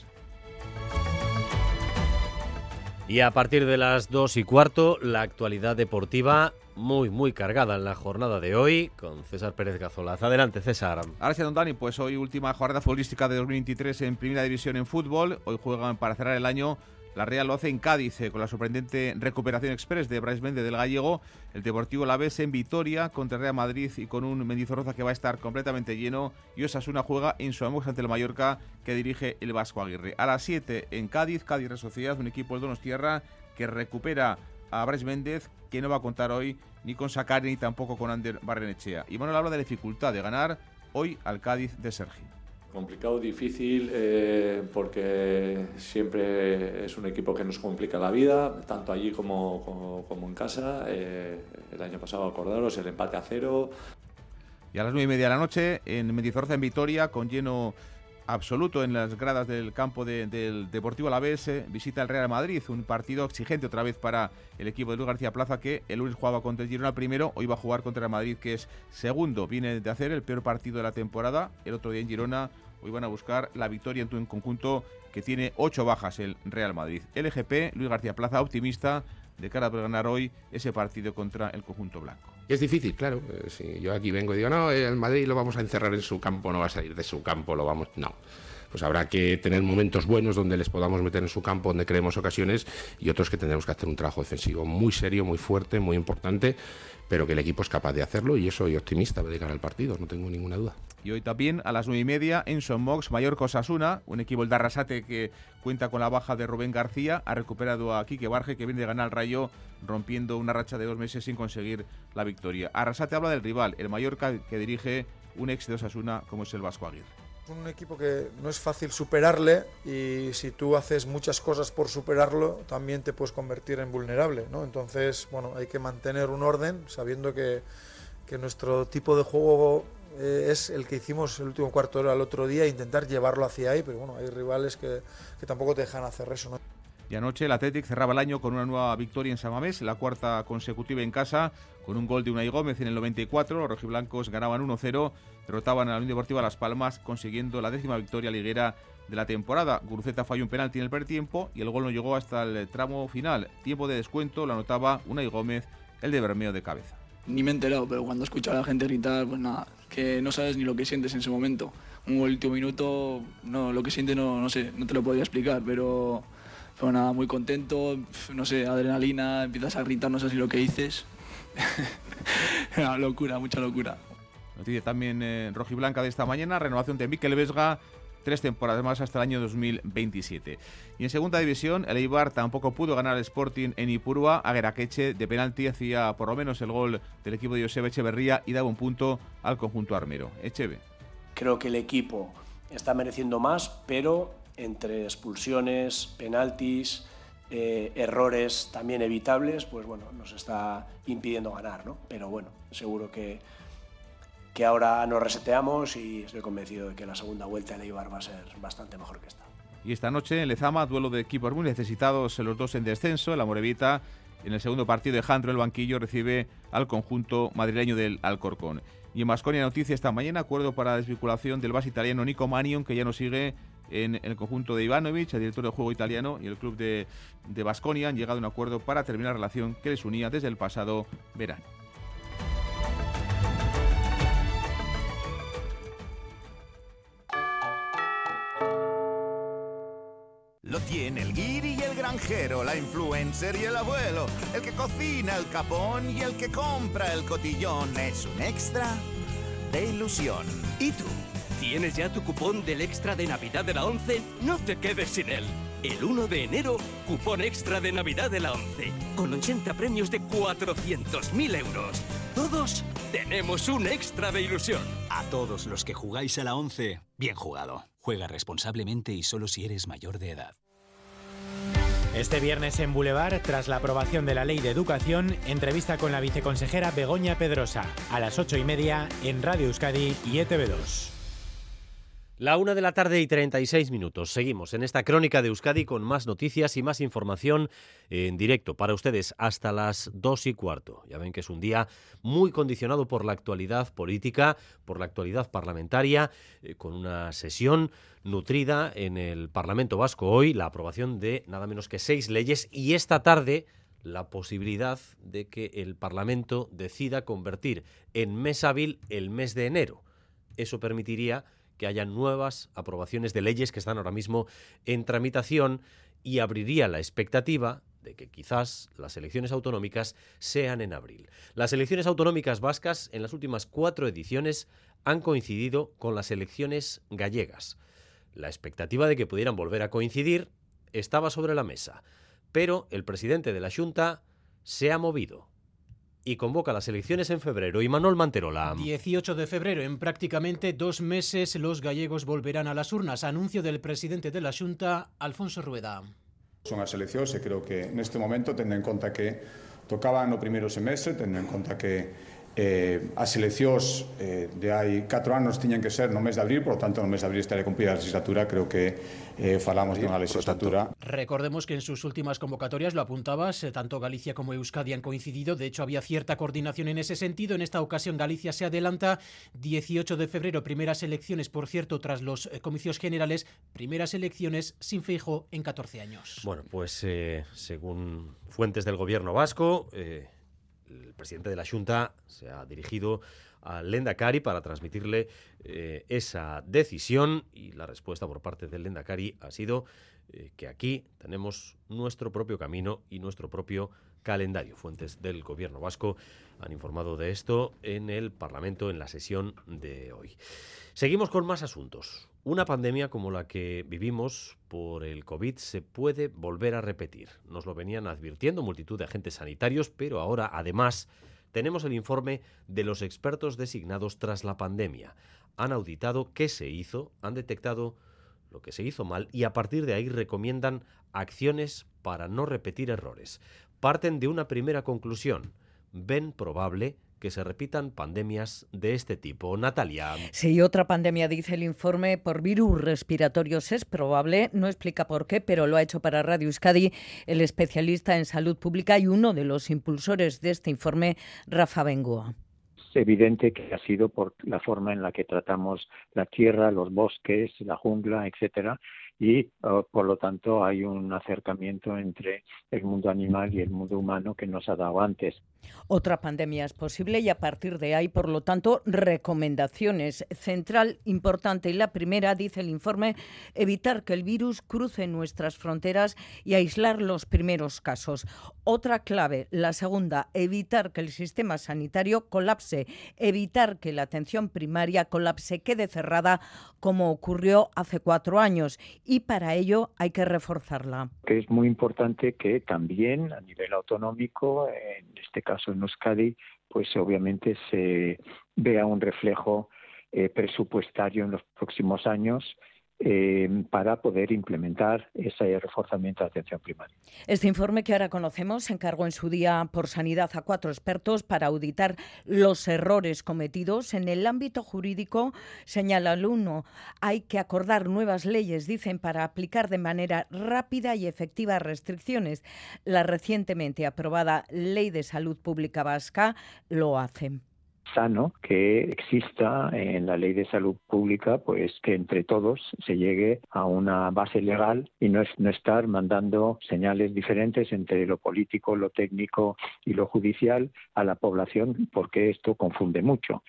Y a partir de las dos y cuarto, la actualidad deportiva muy, muy cargada en la jornada de hoy con César Pérez Gazolaz. Adelante, César. Gracias, don Dani. Pues hoy última jornada futbolística de 2023 en Primera División en fútbol. Hoy juegan para cerrar el año. La Real lo hace en Cádiz eh, con la sorprendente recuperación express de Brais Méndez del Gallego. El Deportivo La en Vitoria contra Real Madrid y con un Mendizorroza que va a estar completamente lleno. Y Osasuna juega en su ante el Mallorca que dirige el Vasco Aguirre. A las 7 en Cádiz, Cádiz Real un equipo del Donostierra que recupera a Brais Méndez que no va a contar hoy ni con Sakari ni tampoco con Ander Barrenechea. Y Manuel habla de la dificultad de ganar hoy al Cádiz de Sergi. Complicado, difícil, eh, porque siempre es un equipo que nos complica la vida, tanto allí como, como, en casa. Eh, el año pasado, acordaros, el empate a cero. Y a las nueve y media de la noche en Mendizorroza, en Vitoria, con lleno absoluto en las gradas del campo de- del Deportivo Alavés, eh, visita el Real Madrid, un partido exigente otra vez para el equipo de Luis García Plaza que el lunes jugaba contra el Girona primero, hoy va a jugar contra el Madrid que es segundo, viene de hacer el peor partido de la temporada, el otro día en Girona, hoy van a buscar la victoria en tu en conjunto que tiene ocho bajas el Real Madrid. LGP, Luis García Plaza, optimista de cara a ganar hoy ese partido contra el conjunto blanco. Es difícil, claro. Eh, Si yo aquí vengo y digo, no, el Madrid lo vamos a encerrar en su campo, no va a salir de su campo, lo vamos. No. Pues habrá que tener momentos buenos donde les podamos meter en su campo, donde creemos ocasiones, y otros que tendremos que hacer un trabajo defensivo muy serio, muy fuerte, muy importante, pero que el equipo es capaz de hacerlo y eso soy optimista de cara al partido, no tengo ninguna duda. Y hoy también a las nueve y media en Son Mox, Mallorca Osasuna, un equipo el de Arrasate que cuenta con la baja de Rubén García, ha recuperado a Quique Barge que viene de ganar al Rayo rompiendo una racha de dos meses sin conseguir la victoria. Arrasate habla del rival, el Mallorca que dirige un ex de Osasuna como es el Vasco Aguirre. Un equipo que no es fácil superarle y si tú haces muchas cosas por superarlo también te puedes convertir en vulnerable, ¿no? Entonces, bueno, hay que mantener un orden sabiendo que, que nuestro tipo de juego eh, es el que hicimos el último cuarto de hora el otro día e intentar llevarlo hacia ahí, pero bueno, hay rivales que, que tampoco te dejan hacer eso, ¿no? Y anoche el Athletic cerraba el año con una nueva victoria en Samamés, la cuarta consecutiva en casa, con un gol de Unai Gómez en el 94. Los rojiblancos ganaban 1-0, derrotaban a la Unión Deportiva Las Palmas, consiguiendo la décima victoria liguera de la temporada. Guruceta falló un penalti en el primer tiempo y el gol no llegó hasta el tramo final. Tiempo de descuento lo anotaba Unai Gómez, el de Bermeo de cabeza. Ni me he enterado, pero cuando escucho a la gente gritar, pues nada, que no sabes ni lo que sientes en ese momento. Un último minuto, no, lo que sientes no, no sé, no te lo podría explicar, pero, pero nada, muy contento, no sé, adrenalina, empiezas a gritar, no sé si lo que dices, Una locura, mucha locura. Noticia también eh, rojiblanca de esta mañana, renovación de Mikel Vesga, tres temporadas más hasta el año 2027. Y en segunda división, el Eibar tampoco pudo ganar el Sporting en Ipurua. Agueraqueche de penalti hacía por lo menos el gol del equipo de Josebe Echeverría y daba un punto al conjunto armero. Echeve. Creo que el equipo está mereciendo más, pero entre expulsiones, penaltis, eh, errores también evitables, pues bueno, nos está impidiendo ganar, ¿no? Pero bueno, seguro que, que ahora nos reseteamos y estoy convencido de que la segunda vuelta en Eibar va a ser bastante mejor que esta. Y esta noche en Lezama, duelo de equipos muy necesitados, los dos en descenso, el Amorevita en el segundo partido de Jandro, el banquillo, recibe al conjunto madrileño del Alcorcón. Y en Masconia Noticias esta mañana, acuerdo para la desvinculación del base italiano Nico Manion, que ya no sigue en el conjunto de Ivanovic, el director del juego italiano, y el club de Basconia han llegado a un acuerdo para terminar la relación que les unía desde el pasado verano. Lo tiene el guiri y el granjero, la influencer y el abuelo, el que cocina el capón y el que compra el cotillón. Es un extra de ilusión. ¿Y tú? ¿Tienes ya tu cupón del extra de Navidad de la 11? No te quedes sin él. El 1 de enero, cupón extra de Navidad de la 11, con 80 premios de 400.000 euros. Todos tenemos un extra de ilusión. A todos los que jugáis a la 11, bien jugado. Juega responsablemente y solo si eres mayor de edad. Este viernes en Boulevard, tras la aprobación de la Ley de Educación, entrevista con la viceconsejera Begoña Pedrosa, a las ocho y media en Radio Euskadi y ETV2. La una de la tarde y 36 minutos. Seguimos en esta crónica de Euskadi con más noticias y más información en directo para ustedes hasta las dos y cuarto. Ya ven que es un día muy condicionado por la actualidad política, por la actualidad parlamentaria, eh, con una sesión nutrida en el Parlamento Vasco hoy, la aprobación de nada menos que seis leyes y esta tarde la posibilidad de que el Parlamento decida convertir en mes hábil el mes de enero. Eso permitiría que haya nuevas aprobaciones de leyes que están ahora mismo en tramitación y abriría la expectativa de que quizás las elecciones autonómicas sean en abril. Las elecciones autonómicas vascas en las últimas cuatro ediciones han coincidido con las elecciones gallegas. La expectativa de que pudieran volver a coincidir estaba sobre la mesa, pero el presidente de la Junta se ha movido y convoca las elecciones en febrero. Y Manuel Manterola. 18 de febrero, en prácticamente dos meses, los gallegos volverán a las urnas. Anuncio del presidente de la Junta, Alfonso Rueda. Son as eleccións e creo que neste momento, tendo en conta que tocaban no primeiro semestre, tendo en conta que eh, as eleccións eh, de hai 4 anos tiñan que ser no mes de abril, por lo tanto no mes de abril estaría cumplida a legislatura, creo que eh, falamos de unha legislatura. Recordemos que en sus últimas convocatorias, lo apuntabas, eh, tanto Galicia como Euskadi han coincidido, de hecho había cierta coordinación en ese sentido, en esta ocasión Galicia se adelanta, 18 de febrero, primeras elecciones, por cierto, tras los eh, comicios generales, primeras elecciones sin fijo en 14 años. Bueno, pues eh, según fuentes del gobierno vasco, eh, el presidente de la Junta se ha dirigido al Lendakari para transmitirle eh, esa decisión y la respuesta por parte del Lendakari ha sido eh, que aquí tenemos nuestro propio camino y nuestro propio calendario. Fuentes del gobierno vasco han informado de esto en el Parlamento en la sesión de hoy. Seguimos con más asuntos. Una pandemia como la que vivimos por el COVID se puede volver a repetir. Nos lo venían advirtiendo multitud de agentes sanitarios, pero ahora, además, tenemos el informe de los expertos designados tras la pandemia. Han auditado qué se hizo, han detectado lo que se hizo mal y a partir de ahí recomiendan acciones para no repetir errores. Parten de una primera conclusión. Ven probable que se repitan pandemias de este tipo. Natalia. Sí, otra pandemia, dice el informe, por virus respiratorios es probable, no explica por qué, pero lo ha hecho para Radio Euskadi el especialista en salud pública y uno de los impulsores de este informe, Rafa Bengoa evidente que ha sido por la forma en la que tratamos la tierra, los bosques, la jungla, etcétera, y por lo tanto hay un acercamiento entre el mundo animal y el mundo humano que nos ha dado antes. Otra pandemia es posible y a partir de ahí, por lo tanto, recomendaciones. Central, importante. Y la primera, dice el informe, evitar que el virus cruce nuestras fronteras y aislar los primeros casos. Otra clave, la segunda, evitar que el sistema sanitario colapse, evitar que la atención primaria colapse, quede cerrada como ocurrió hace cuatro años. Y para ello hay que reforzarla. Es muy importante que también a nivel autonómico, en este caso, en Euskadi, pues obviamente se vea un reflejo eh, presupuestario en los próximos años eh, para poder implementar ese reforzamiento de atención primaria. Este informe que ahora conocemos se encargó en su día por Sanidad a cuatro expertos para auditar los errores cometidos en el ámbito jurídico. Señala el uno, hay que acordar nuevas leyes, dicen, para aplicar de manera rápida y efectiva restricciones. La recientemente aprobada Ley de Salud Pública Vasca lo hace sano que exista en la ley de salud pública, pues que entre todos se llegue a una base legal y no, es, no estar mandando señales diferentes entre lo político, lo técnico y lo judicial a la población, porque esto confunde mucho.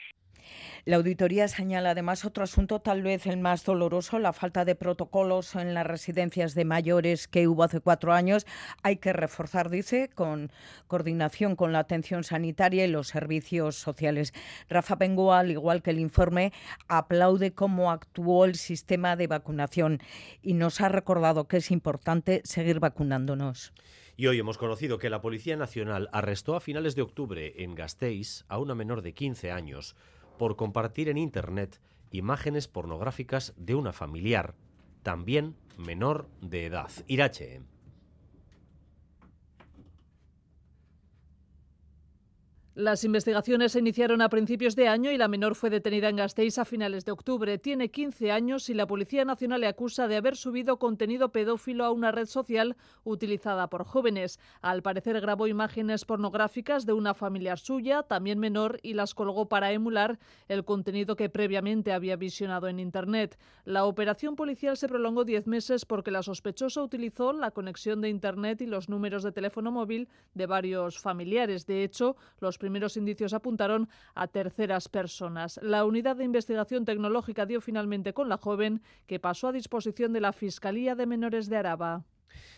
La auditoría señala además otro asunto, tal vez el más doloroso, la falta de protocolos en las residencias de mayores que hubo hace cuatro años. Hay que reforzar, dice, con coordinación con la atención sanitaria y los servicios sociales. Rafa Bengoa, al igual que el informe, aplaude cómo actuó el sistema de vacunación y nos ha recordado que es importante seguir vacunándonos. Y hoy hemos conocido que la Policía Nacional arrestó a finales de octubre en Gasteiz a una menor de 15 años por compartir en Internet imágenes pornográficas de una familiar, también menor de edad. Irache. Las investigaciones se iniciaron a principios de año y la menor fue detenida en Gasteiz a finales de octubre. Tiene 15 años y la Policía Nacional le acusa de haber subido contenido pedófilo a una red social utilizada por jóvenes. Al parecer grabó imágenes pornográficas de una familiar suya, también menor, y las colgó para emular el contenido que previamente había visionado en Internet. La operación policial se prolongó 10 meses porque la sospechosa utilizó la conexión de Internet y los números de teléfono móvil de varios familiares. De hecho, los primeros indicios apuntaron a terceras personas. La unidad de investigación tecnológica dio finalmente con la joven, que pasó a disposición de la Fiscalía de Menores de Araba.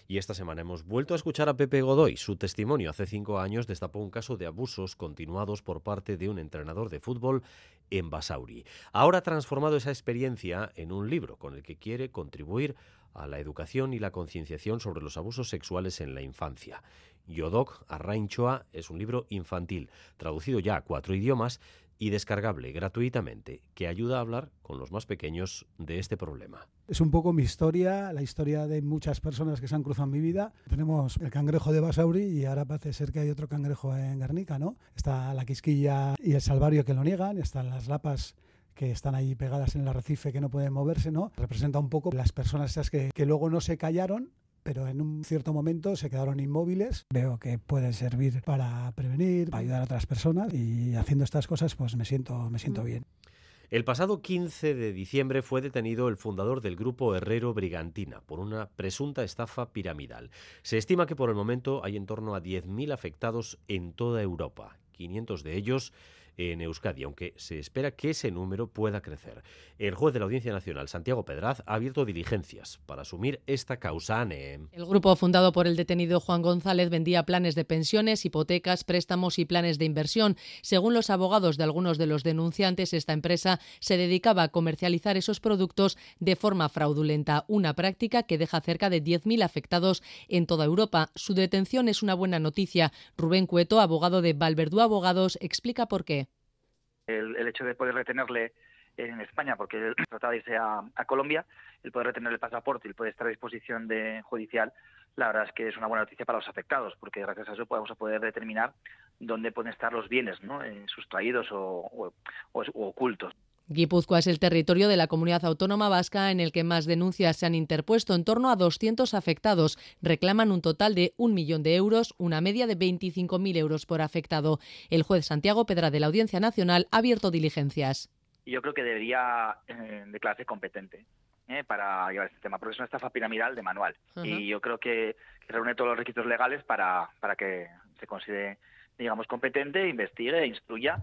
Y esta semana hemos vuelto a escuchar a Pepe Godoy. Su testimonio hace cinco años destapó un caso de abusos continuados por parte de un entrenador de fútbol en Basauri. Ahora ha transformado esa experiencia en un libro con el que quiere contribuir a la educación y la concienciación sobre los abusos sexuales en la infancia. Yodok Arrainchoa es un libro infantil, traducido ya a cuatro idiomas y descargable gratuitamente, que ayuda a hablar con los más pequeños de este problema. Es un poco mi historia, la historia de muchas personas que se han cruzado en mi vida. Tenemos el cangrejo de Basauri y ahora parece ser que hay otro cangrejo en Guernica, ¿no? Está la quisquilla y el salvario que lo niegan, están las lapas que están ahí pegadas en el arrecife que no pueden moverse, ¿no? Representa un poco las personas esas que, que luego no se callaron pero en un cierto momento se quedaron inmóviles. Veo que puede servir para prevenir, para ayudar a otras personas y haciendo estas cosas pues me siento, me siento bien. El pasado 15 de diciembre fue detenido el fundador del grupo Herrero Brigantina por una presunta estafa piramidal. Se estima que por el momento hay en torno a 10.000 afectados en toda Europa, 500 de ellos en Euskadi, aunque se espera que ese número pueda crecer. El juez de la Audiencia Nacional, Santiago Pedraz, ha abierto diligencias para asumir esta causa. El grupo fundado por el detenido Juan González vendía planes de pensiones, hipotecas, préstamos y planes de inversión. Según los abogados de algunos de los denunciantes, esta empresa se dedicaba a comercializar esos productos de forma fraudulenta, una práctica que deja cerca de 10.000 afectados en toda Europa. Su detención es una buena noticia. Rubén Cueto, abogado de Valverdú Abogados, explica por qué el, hecho de poder retenerle en España, porque él trataba de irse a, Colombia, el poder retener el pasaporte y el poder estar a disposición de judicial, la verdad es que es una buena noticia para los afectados, porque gracias a eso podemos poder determinar dónde pueden estar los bienes, ¿no? Eh, sustraídos o ocultos. Guipúzcoa es el territorio de la comunidad autónoma vasca en el que más denuncias se han interpuesto. En torno a 200 afectados reclaman un total de un millón de euros, una media de 25.000 euros por afectado. El juez Santiago Pedra de la Audiencia Nacional ha abierto diligencias. Yo creo que debería eh, declararse competente ¿eh? para llevar este tema, porque es una estafa piramidal de manual. Y yo creo que, reúne todos los requisitos legales para, para que se considere, digamos, competente, investigue, instruya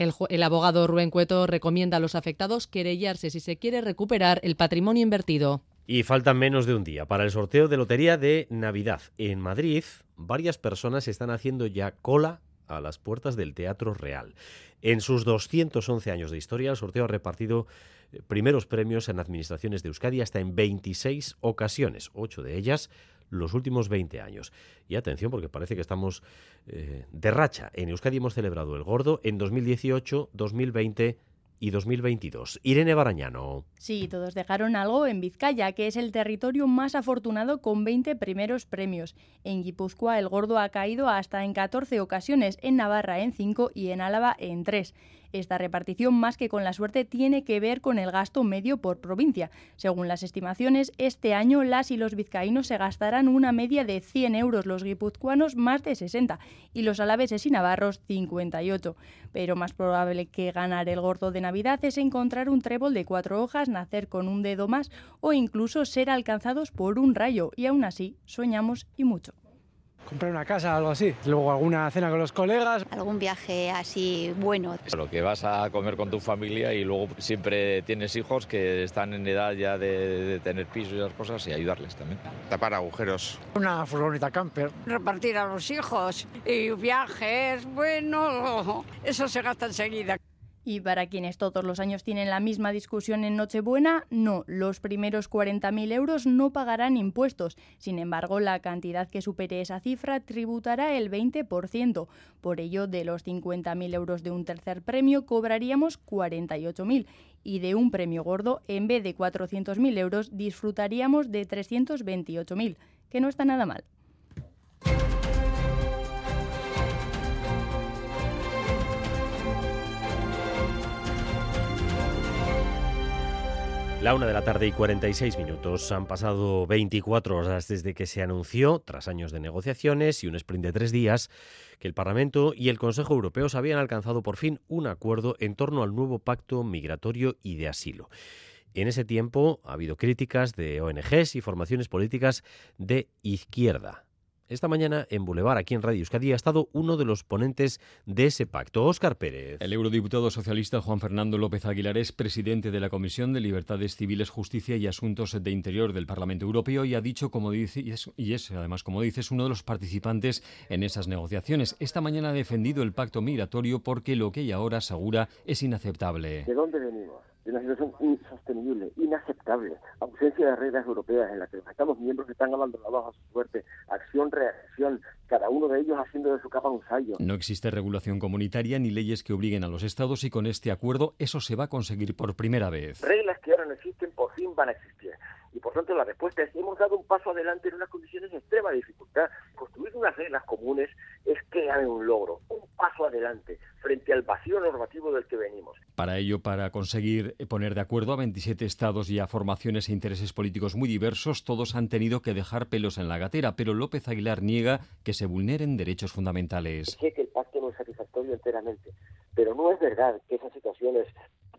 el, abogado Rubén Cueto recomienda a los afectados querellarse si se quiere recuperar el patrimonio invertido. Y faltan menos de un día para el sorteo de lotería de Navidad. En Madrid, varias personas están haciendo ya cola a las puertas del Teatro Real. En sus 211 años de historia, el sorteo ha repartido eh, primeros premios en administraciones de Euskadi hasta en 26 ocasiones, ocho de ellas los últimos 20 años. Y atención, porque parece que estamos eh, de racha. En Euskadi hemos celebrado el Gordo en 2018, 2020 y 2022. Irene Barañano. Sí, todos dejaron algo en Vizcaya, que es el territorio más afortunado con 20 primeros premios. En Guipúzcoa el gordo ha caído hasta en 14 ocasiones, en Navarra en 5 y en Álava en 3. Esta repartición, más que con la suerte, tiene que ver con el gasto medio por provincia. Según las estimaciones, este año las y los vizcaínos se gastarán una media de 100 euros, los guipuzcoanos más de 60 y los alaveses y navarros 58. Pero más probable que ganar el gordo de Navidad es encontrar un trébol de cuatro hojas, nacer con un dedo más o incluso ser alcanzados por un rayo y aún así soñamos y mucho comprar una casa, algo así. Luego alguna cena con los colegas. Algún viaje así bueno. Lo que vas a comer con tu familia y luego siempre tienes hijos que están en edad ya de, tener pisos y esas cosas y ayudarles también. Tapar agujeros. Una furgoneta camper. Repartir a los hijos y viajes, bueno, eso se gasta enseguida. Y para quienes todos los años tienen la misma discusión en Nochebuena, no, los primeros 40.000 euros no pagarán impuestos. Sin embargo, la cantidad que supere esa cifra tributará el 20%. Por ello, de los 50.000 euros de un tercer premio, cobraríamos 48.000 y de un premio gordo, en vez de 400.000 euros, disfrutaríamos de 328.000, que no está nada mal. La una de la tarde y 46 minutos. Han pasado 24 horas desde que se anunció, tras años de negociaciones y un sprint de tres días, que el Parlamento y el Consejo Europeo habían alcanzado por fin un acuerdo en torno al nuevo pacto migratorio y de asilo. En ese tiempo ha habido críticas de ONGs y formaciones políticas de izquierda. Esta mañana en Boulevard, aquí en Radio Euskadi, ha estado uno de los ponentes de ese pacto, Óscar Pérez. El eurodiputado socialista Juan Fernando López Aguilar es presidente de la Comisión de Libertades Civiles, Justicia y Asuntos de Interior del Parlamento Europeo y ha dicho, como dice, y es, y es además, como dices, uno de los participantes en esas negociaciones. Esta mañana ha defendido el pacto migratorio porque lo que hay ahora, asegura, es inaceptable. ¿De dónde venimos? De una situación insostenible, inaceptable, ausencia de reglas europeas en las que los Estados miembros están abandonados a su suerte, acción-reacción, cada uno de ellos haciendo de su capa un sallo. No existe regulación comunitaria ni leyes que obliguen a los Estados y con este acuerdo eso se va a conseguir por primera vez. Reglas que ahora no existen por fin van a existir. Y por tanto la respuesta es, hemos dado un paso adelante en unas condiciones de extrema dificultad. Construir unas reglas comunes es crear un logro, un paso adelante frente al vacío normativo del que venimos. Para ello, para conseguir poner de acuerdo a 27 estados y a formaciones e intereses políticos muy diversos, todos han tenido que dejar pelos en la gatera, pero López Aguilar niega que se vulneren derechos fundamentales. Sé que el pacto no es satisfactorio enteramente, pero no es verdad que esas situaciones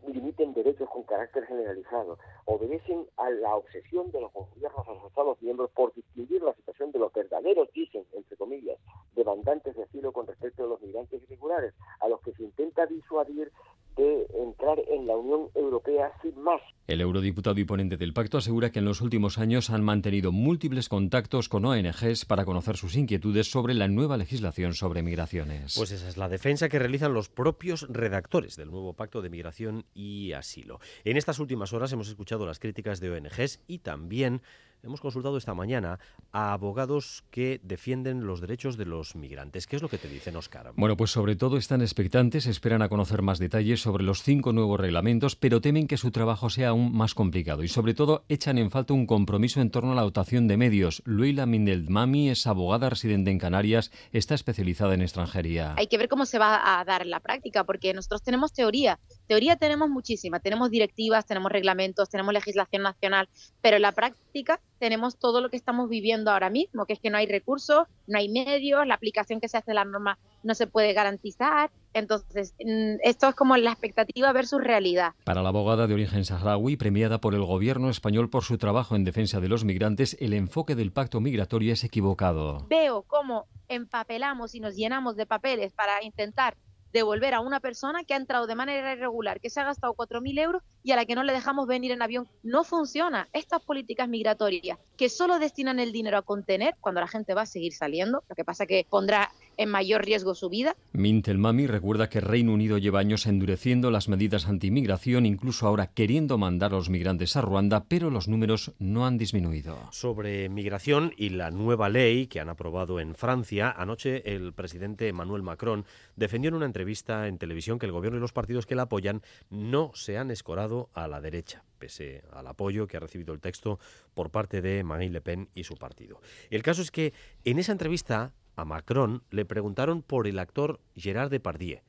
limiten derechos con carácter generalizado, obedecen a la obsesión de los gobiernos de los Estados miembros por distinguir la situación de los verdaderos, dicen, entre comillas, demandantes de asilo con respecto a los migrantes irregulares, a los que se intenta disuadir de entrar en la Unión Europea sin más. El eurodiputado y ponente del pacto asegura que en los últimos años han mantenido múltiples contactos con ONGs para conocer sus inquietudes sobre la nueva legislación sobre migraciones. Pues esa es la defensa que realizan los propios redactores del nuevo pacto de migración y asilo. En estas últimas horas hemos escuchado las críticas de ONGs y también Hemos consultado esta mañana a abogados que defienden los derechos de los migrantes. ¿Qué es lo que te dicen, Oscar? Bueno, pues sobre todo están expectantes, esperan a conocer más detalles sobre los cinco nuevos reglamentos, pero temen que su trabajo sea aún más complicado y sobre todo echan en falta un compromiso en torno a la dotación de medios. Luila Mindeldmami es abogada residente en Canarias, está especializada en extranjería. Hay que ver cómo se va a dar en la práctica, porque nosotros tenemos teoría. Teoría tenemos muchísima, tenemos directivas, tenemos reglamentos, tenemos legislación nacional, pero en la práctica tenemos todo lo que estamos viviendo ahora mismo, que es que no hay recursos, no hay medios, la aplicación que se hace de la norma no se puede garantizar Entonces, mm, esto es como la expectativa versus realidad. Para la abogada de origen saharaui, premiada por el gobierno español por su trabajo en defensa de los migrantes, el enfoque del pacto migratorio es equivocado. Veo cómo empapelamos y nos llenamos de papeles para intentar devolver a una persona que ha entrado de manera irregular, que se ha gastado 4.000 euros y a la que no le dejamos venir en avión. No funciona. Estas políticas migratorias que solo destinan el dinero a contener, cuando la gente va a seguir saliendo, lo que pasa que pondrá en mayor riesgo su vida. Mintel Mami recuerda que Reino Unido lleva años endureciendo las medidas antimigración, incluso ahora queriendo mandar a los migrantes a Ruanda, pero los números no han disminuido. Sobre migración y la nueva ley que han aprobado en Francia, anoche el presidente Emmanuel Macron defendió en una entrevista en televisión que el gobierno y los partidos que la apoyan no se han escorado a la derecha pese al apoyo que ha recibido el texto por parte de Marine Le Pen y su partido. El caso es que en esa entrevista a Macron le preguntaron por el actor Gerard Depardieu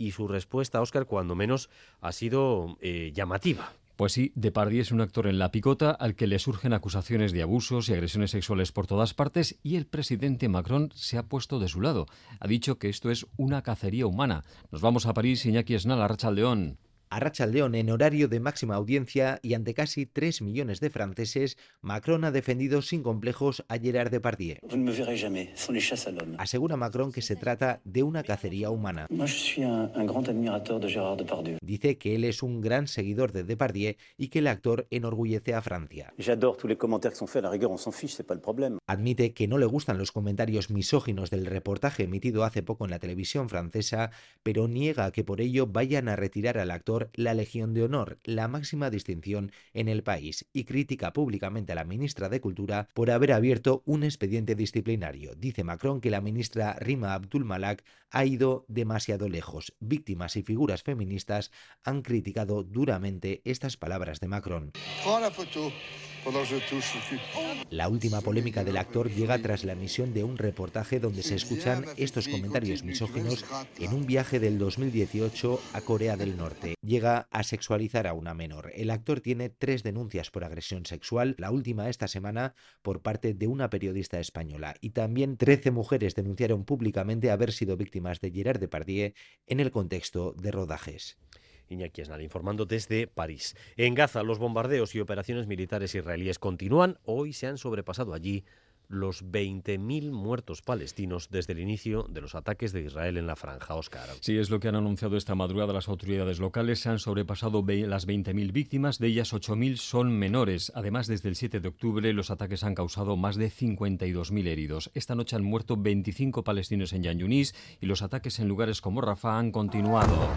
y su respuesta, Oscar, cuando menos ha sido eh, llamativa. Pues sí, Depardieu es un actor en la picota al que le surgen acusaciones de abusos y agresiones sexuales por todas partes y el presidente Macron se ha puesto de su lado. Ha dicho que esto es una cacería humana. Nos vamos a París, Iñaki Esnal, a León. A León, en horario de máxima audiencia y ante casi 3 millones de franceses, Macron ha defendido sin complejos a Gerard Depardieu. Asegura Macron que se trata de una cacería humana. Dice que él es un gran seguidor de Depardieu y que el actor enorgullece a Francia. Admite que no le gustan los comentarios misóginos del reportaje emitido hace poco en la televisión francesa, pero niega que por ello vayan a retirar al actor la Legión de Honor, la máxima distinción en el país, y critica públicamente a la ministra de Cultura por haber abierto un expediente disciplinario. Dice Macron que la ministra Rima Abdul Malak ha ido demasiado lejos. Víctimas y figuras feministas han criticado duramente estas palabras de Macron. La última polémica del actor llega tras la emisión de un reportaje donde se escuchan estos comentarios misóginos en un viaje del 2018 a Corea del Norte. Llega a sexualizar a una menor. El actor tiene tres denuncias por agresión sexual, la última esta semana por parte de una periodista española. Y también 13 mujeres denunciaron públicamente haber sido víctimas de Gerard Depardieu en el contexto de rodajes. Iñaki Esnal informando desde París. En Gaza, los bombardeos y operaciones militares israelíes continúan. Hoy se han sobrepasado allí los 20.000 muertos palestinos desde el inicio de los ataques de Israel en la franja. Oscar. Sí, es lo que han anunciado esta madrugada las autoridades locales. Se han sobrepasado las 20.000 víctimas, de ellas 8.000 son menores. Además, desde el 7 de octubre los ataques han causado más de 52.000 heridos. Esta noche han muerto 25 palestinos en Yan Yunis y los ataques en lugares como Rafah han continuado.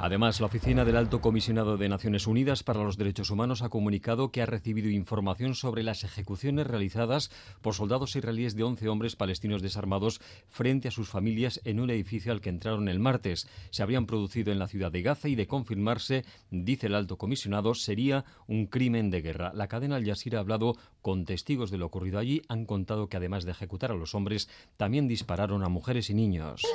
Además, la Oficina del Alto Comisionado de Naciones Unidas para los Derechos Humanos ha comunicado que ha recibido información sobre las ejecuciones realizadas por soldados israelíes de 11 hombres palestinos desarmados frente a sus familias en un edificio al que entraron el martes. Se habrían producido en la ciudad de Gaza y de confirmarse, dice el Alto Comisionado, sería un crimen de guerra. La cadena Al Jazeera ha hablado con testigos de lo ocurrido allí. Han contado que además de ejecutar a los hombres, también dispararon a mujeres y niños.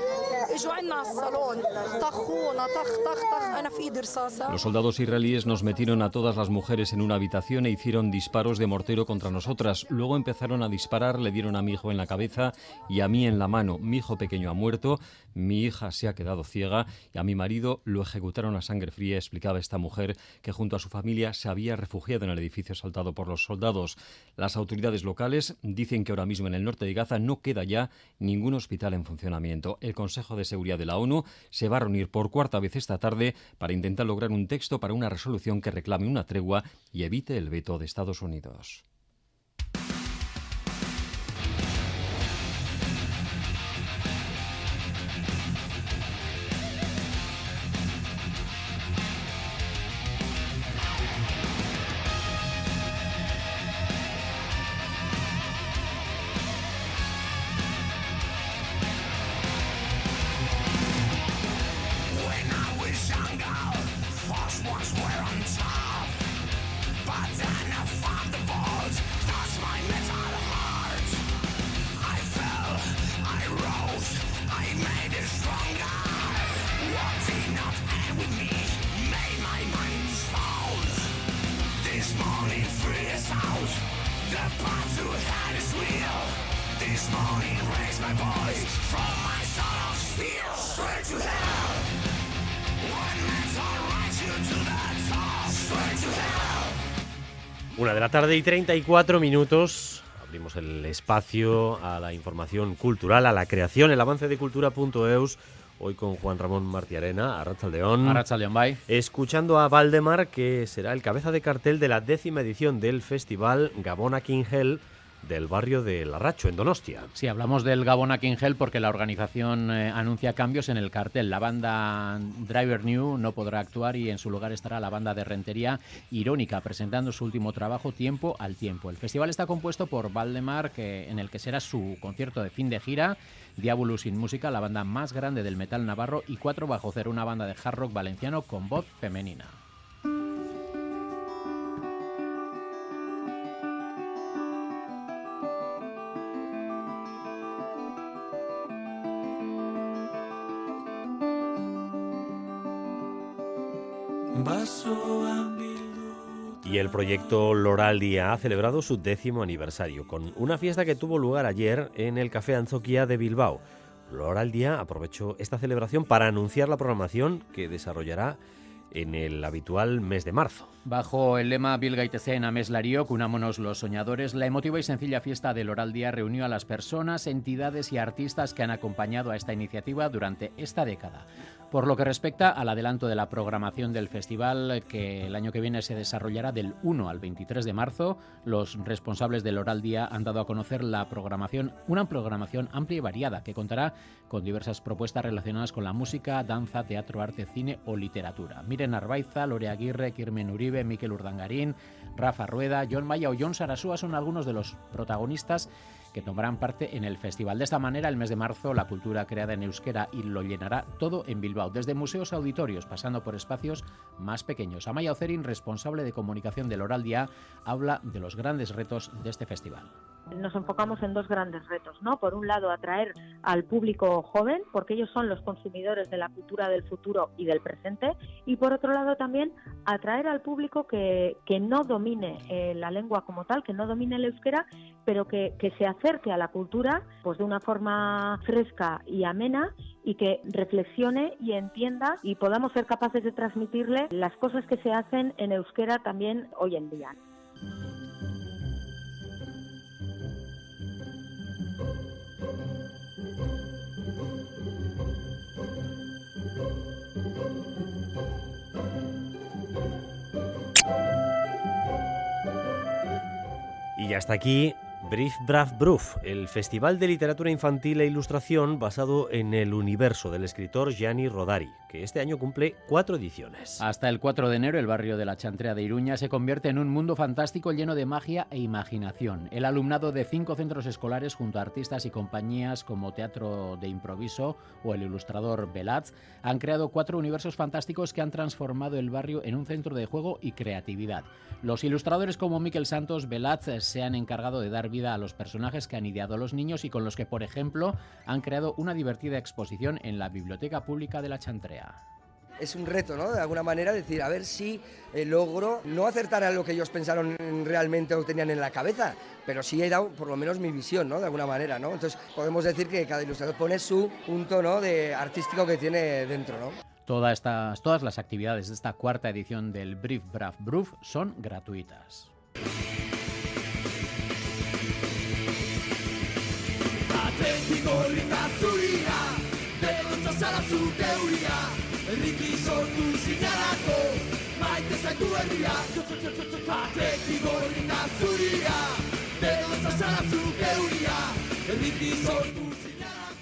Los soldados israelíes nos metieron a todas las mujeres en una habitación e hicieron disparos de mortero contra nosotras. Luego empezaron a disparar, le dieron a mi hijo en la cabeza y a mí en la mano. Mi hijo pequeño ha muerto, mi hija se ha quedado ciega y a mi marido lo ejecutaron a sangre fría, explicaba esta mujer que junto a su familia se había refugiado en el edificio asaltado por los soldados. Las autoridades locales dicen que ahora mismo en el norte de Gaza no queda ya ningún hospital en funcionamiento. El Consejo de Seguridad de la ONU se va a reunir por cuarta vez esta tarde para intentar lograr un texto para una resolución que reclame una tregua y evite el veto de Estados Unidos. Una de la tarde y 34 minutos. Abrimos el espacio a la información cultural, a la creación, el avance de cultura.eus. Hoy con Juan Ramón Martiarena, Arrachaldeón. Arrachaldeón, bye. Escuchando a Valdemar, que será el cabeza de cartel de la décima edición del festival Gabona King Hell del barrio de Larracho, en Donostia. Sí, hablamos del Gabona King Hell porque la organización eh, anuncia cambios en el cartel. La banda Driver New no podrá actuar y en su lugar estará la banda de Rentería Irónica, presentando su último trabajo Tiempo al Tiempo. El festival está compuesto por Valdemar, que, en el que será su concierto de fin de gira. Diabolus sin música, la banda más grande del metal navarro, y Cuatro bajo cero, una banda de hard rock valenciano con voz femenina. Y el proyecto Loraldia ha celebrado su décimo aniversario con una fiesta que tuvo lugar ayer en el Café Anzoquia de Bilbao. Loraldia aprovechó esta celebración para anunciar la programación que desarrollará en el habitual mes de marzo. Bajo el lema Bill Gaitezen Ames Lariok, unámonos los soñadores, la emotiva y sencilla fiesta del Oral Día reunió a las personas, entidades y artistas que han acompañado a esta iniciativa durante esta década. Por lo que respecta al adelanto de la programación del festival, que el año que viene se desarrollará del 1 al 23 de marzo, los responsables del Oral Día han dado a conocer la programación, una programación amplia y variada que contará con diversas propuestas relacionadas con la música, danza, teatro, arte, cine o literatura. Miren Arbaiza, Lore Aguirre, Kirmen Uribe, Miquel Urdangarín, Rafa Rueda, John Maya o John Sarasúa son algunos de los protagonistas que tomarán parte en el festival. De esta manera, el mes de marzo, la cultura creada en euskera y lo llenará todo en Bilbao, desde museos a auditorios, pasando por espacios más pequeños. Amaya Ocerin, responsable de comunicación del Oral Día, habla de los grandes retos de este festival nos enfocamos en dos grandes retos, ¿no? Por un lado, atraer al público joven, porque ellos son los consumidores de la cultura del futuro y del presente, y por otro lado también atraer al público que, que no domine eh, la lengua como tal, que no domine el euskera, pero que, que se acerque a la cultura pues de una forma fresca y amena y que reflexione y entienda y podamos ser capaces de transmitirle las cosas que se hacen en euskera también hoy en día. Y hasta aquí Brief Brav Bruf, el festival de literatura infantil e ilustración basado en el universo del escritor Gianni Rodari, este año cumple cuatro ediciones. Hasta el 4 de enero, el barrio de la Chantrea de Iruña se convierte en un mundo fantástico lleno de magia e imaginación. El alumnado de cinco centros escolares, junto a artistas y compañías como Teatro de Improviso o el ilustrador Belatz, han creado cuatro universos fantásticos que han transformado el barrio en un centro de juego y creatividad. Los ilustradores como Miquel Santos Belatz se han encargado de dar vida a los personajes que han ideado los niños y con los que, por ejemplo, han creado una divertida exposición en la Biblioteca Pública de la Chantrea es un reto, ¿no? De alguna manera, decir, a ver si eh, logro no acertar a lo que ellos pensaron realmente o tenían en la cabeza, pero sí he dado por lo menos mi visión, ¿no? De alguna manera, ¿no? Entonces podemos decir que cada ilustrador pone su punto, ¿no? De artístico que tiene dentro, ¿no? Todas, estas, todas las actividades de esta cuarta edición del Brief Brav Bruf son gratuitas.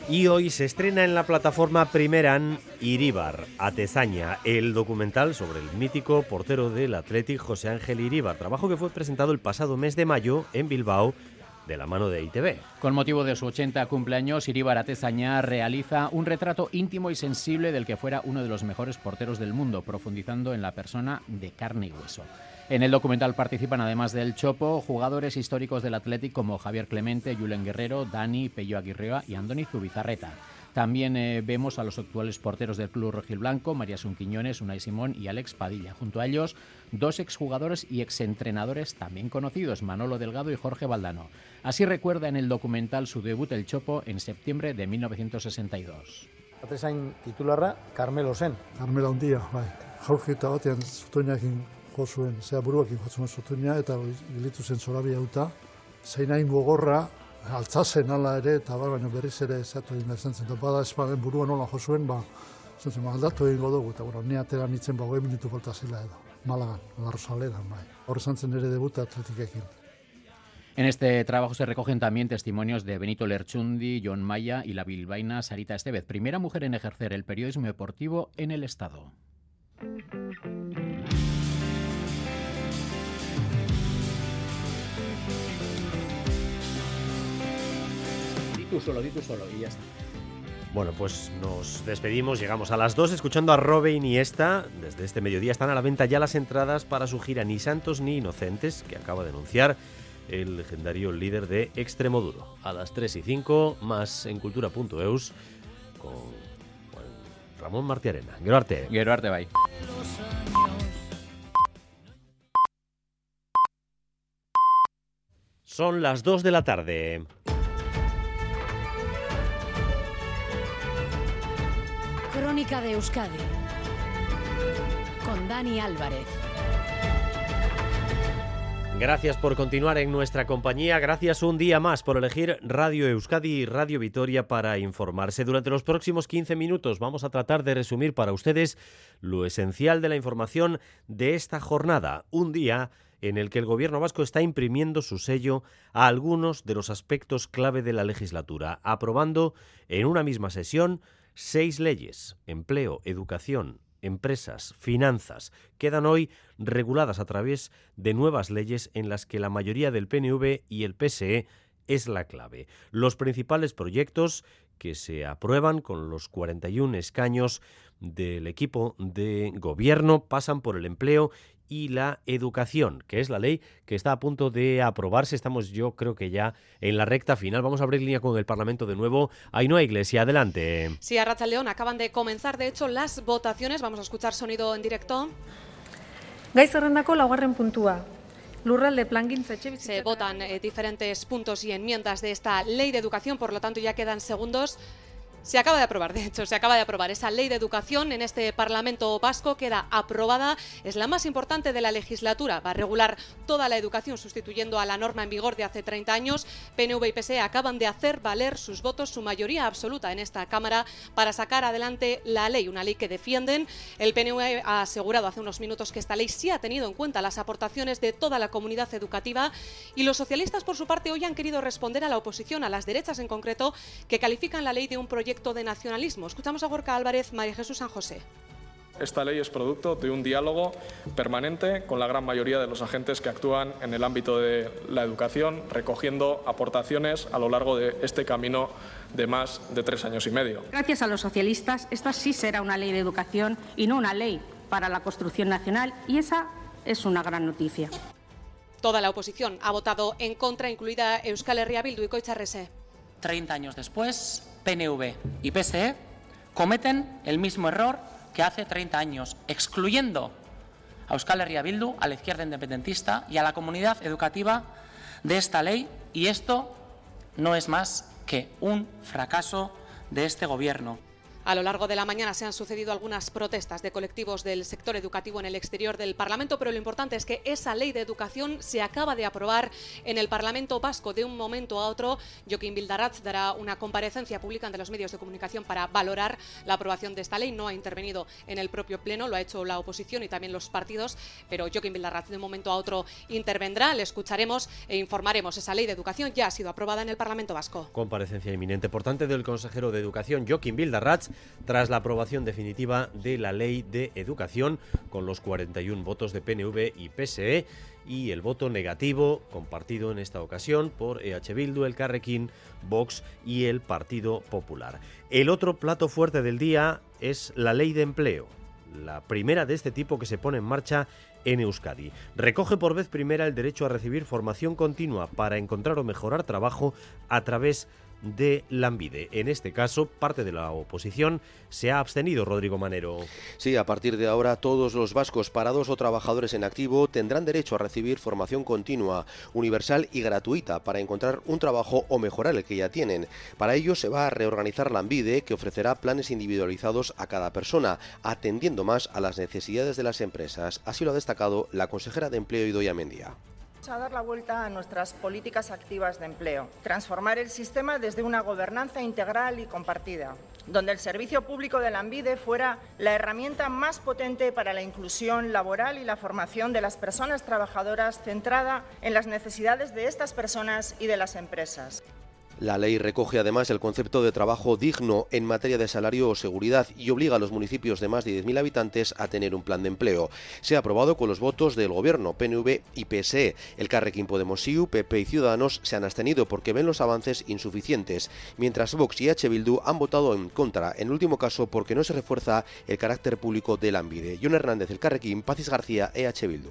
Y hoy se estrena en la plataforma Primeran Iríbar, Atezaña, el documental sobre el mítico portero del Athletic José Ángel Iríbar, trabajo que fue presentado el pasado mes de mayo en Bilbao de la mano de ITV. Con motivo de su 80 cumpleaños, Iribar Atezaña realiza un retrato íntimo y sensible del que fuera uno de los mejores porteros del mundo, profundizando en la persona de carne y hueso. En el documental participan, además del Chopo, jugadores históricos del Athletic como Javier Clemente, Julen Guerrero, Dani, Pello Aguirrea y Andoni Zubizarreta. También eh, vemos a los actuales porteros del club rojiblanco, María Quiñones, Unai Simón y Alex Padilla. Junto a ellos, dos exjugadores y exentrenadores también conocidos, Manolo Delgado y Jorge Valdano. Así recuerda en el documental su debut El Chopo en septiembre de 1962. Atezain titularra Carmelo zen. Carmelo handia, bai. Jaurkita batean zutoinakin jo zuen, zea buruakin jo zuen zutoina, eta gilitu zen zorabi hauta. Zein hain gogorra, altzazen ala ere, eta bai, baina berriz ere zatu egin da zen zen. Bada espaden burua nola jo zuen, ba, zen aldatu egin dugu, eta bueno, ni atera nitzen ba, minutu falta zela edo. Malagan, la Rosaledan, bai. Horrezan zen ere debuta atletikekin. En este trabajo se recogen también testimonios de Benito Lerchundi, John Maya y la bilbaína Sarita Estevez, primera mujer en ejercer el periodismo deportivo en el Estado. Tú solo, di tú solo y ya está. Bueno, pues nos despedimos, llegamos a las 2 escuchando a Robe Iniesta. Desde este mediodía están a la venta ya las entradas para su gira Ni Santos ni Inocentes, que acaba de anunciar el legendario líder de Extremoduro. A las 3 y 5, más en cultura.eus con Ramón Martiarena. Geroarte. Geroarte, bye. Son las 2 de la tarde. De Euskadi con Dani Álvarez. Gracias por continuar en nuestra compañía. Gracias un día más por elegir Radio Euskadi y Radio Vitoria para informarse. Durante los próximos 15 minutos vamos a tratar de resumir para ustedes lo esencial de la información de esta jornada. Un día en el que el gobierno vasco está imprimiendo su sello a algunos de los aspectos clave de la legislatura, aprobando en una misma sesión seis leyes, empleo, educación, empresas, finanzas, quedan hoy reguladas a través de nuevas leyes en las que la mayoría del PNV y el PSE es la clave. Los principales proyectos que se aprueban con los 41 escaños del equipo de gobierno pasan por el empleo y la educación, que es la ley que está a punto de aprobarse. Estamos yo creo que ya en la recta final. Vamos a abrir línea con el Parlamento de nuevo. Ainhoa Iglesia, adelante. Sí, a León acaban de comenzar, de hecho, las votaciones. Vamos a escuchar sonido en directo. Gai zerrendako laugarren puntua. Lurralde plangintza Se votan eh, diferentes puntos y enmiendas de esta ley de educación, por lo tanto ya quedan segundos. Se acaba de aprobar, de hecho, se acaba de aprobar esa ley de educación en este Parlamento vasco, queda aprobada, es la más importante de la legislatura, va a regular toda la educación sustituyendo a la norma en vigor de hace 30 años. PNV y PSE acaban de hacer valer sus votos, su mayoría absoluta en esta Cámara para sacar adelante la ley, una ley que defienden. El PNV ha asegurado hace unos minutos que esta ley sí ha tenido en cuenta las aportaciones de toda la comunidad educativa y los socialistas por su parte hoy han querido responder a la oposición, a las derechas en concreto, que califican la ley de un proyecto de nacionalismo. Escuchamos a Gorka Álvarez, María Jesús San José. Esta ley es producto de un diálogo permanente con la gran mayoría de los agentes que actúan en el ámbito de la educación, recogiendo aportaciones a lo largo de este camino de más de tres años y medio. Gracias a los socialistas, esta sí será una ley de educación y no una ley para la construcción nacional, y esa es una gran noticia. Toda la oposición ha votado en contra, incluida Euskal Herria Bildu y Coicharrese. 30 años después, PNV y PSE cometen el mismo error que hace 30 años, excluyendo a Euskal Herria Bildu, a la izquierda independentista y a la comunidad educativa de esta ley, y esto no es más que un fracaso de este Gobierno. A lo largo de la mañana se han sucedido algunas protestas de colectivos del sector educativo en el exterior del Parlamento, pero lo importante es que esa ley de educación se acaba de aprobar en el Parlamento vasco de un momento a otro. Joaquín Bildarratz dará una comparecencia pública ante los medios de comunicación para valorar la aprobación de esta ley. No ha intervenido en el propio Pleno, lo ha hecho la oposición y también los partidos, pero Joaquín Bildarratz de un momento a otro intervendrá. Le escucharemos e informaremos. Esa ley de educación ya ha sido aprobada en el Parlamento vasco. Comparecencia inminente, por tanto, del consejero de Educación, Joaquín Tras la aprobación definitiva de la Ley de Educación con los 41 votos de PNV y PSE y el voto negativo compartido en esta ocasión por EH Bildu, el Carrequín, Vox y el Partido Popular. El otro plato fuerte del día es la Ley de Empleo, la primera de este tipo que se pone en marcha en Euskadi. Recoge por vez primera el derecho a recibir formación continua para encontrar o mejorar trabajo a través de Lambide. En este caso, parte de la oposición se ha abstenido, Rodrigo Manero. Sí, a partir de ahora todos los vascos parados o trabajadores en activo tendrán derecho a recibir formación continua, universal y gratuita para encontrar un trabajo o mejorar el que ya tienen. Para ello se va a reorganizar Lambide, que ofrecerá planes individualizados a cada persona, atendiendo más a las necesidades de las empresas. Así lo ha destacado la consejera de Empleo Idoia Mendia a dar la vuelta a nuestras políticas activas de empleo, transformar el sistema desde una gobernanza integral y compartida, donde el servicio público de la ANVIDE fuera la herramienta más potente para la inclusión laboral y la formación de las personas trabajadoras centrada en las necesidades de estas personas y de las empresas. La ley recoge además el concepto de trabajo digno en materia de salario o seguridad y obliga a los municipios de más de 10.000 habitantes a tener un plan de empleo. Se ha aprobado con los votos del Gobierno, PNV y PSE. El Carrequín Podemos IU, PP y Ciudadanos se han abstenido porque ven los avances insuficientes, mientras Vox y H. Bildu han votado en contra, en último caso porque no se refuerza el carácter público del ANVIDE. John Hernández, el Carrequín, Pacis García, EH Bildu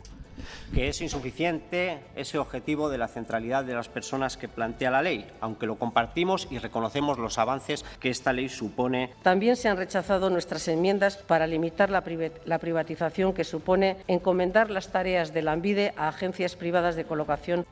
que es insuficiente ese objetivo de la centralidad de las personas que plantea la ley, aunque lo compartimos y reconocemos los avances que esta ley supone. También se han rechazado nuestras enmiendas para limitar la, privatización que supone encomendar las tareas de la ANVIDE a agencias privadas de colocación.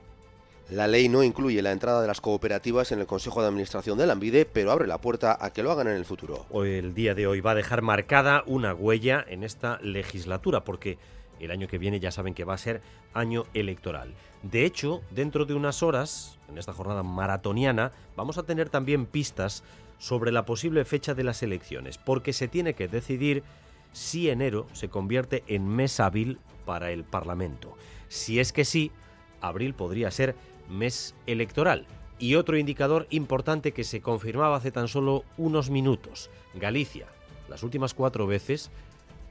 La ley no incluye la entrada de las cooperativas en el Consejo de Administración de la ANVIDE, pero abre la puerta a que lo hagan en el futuro. Hoy, el día de hoy va a dejar marcada una huella en esta legislatura, porque el año que viene ya saben que va a ser año electoral. De hecho, dentro de unas horas, en esta jornada maratoniana, vamos a tener también pistas sobre la posible fecha de las elecciones, porque se tiene que decidir si enero se convierte en mes hábil para el Parlamento. Si es que sí, abril podría ser mes electoral. Y otro indicador importante que se confirmaba hace tan solo unos minutos, Galicia. Las últimas cuatro veces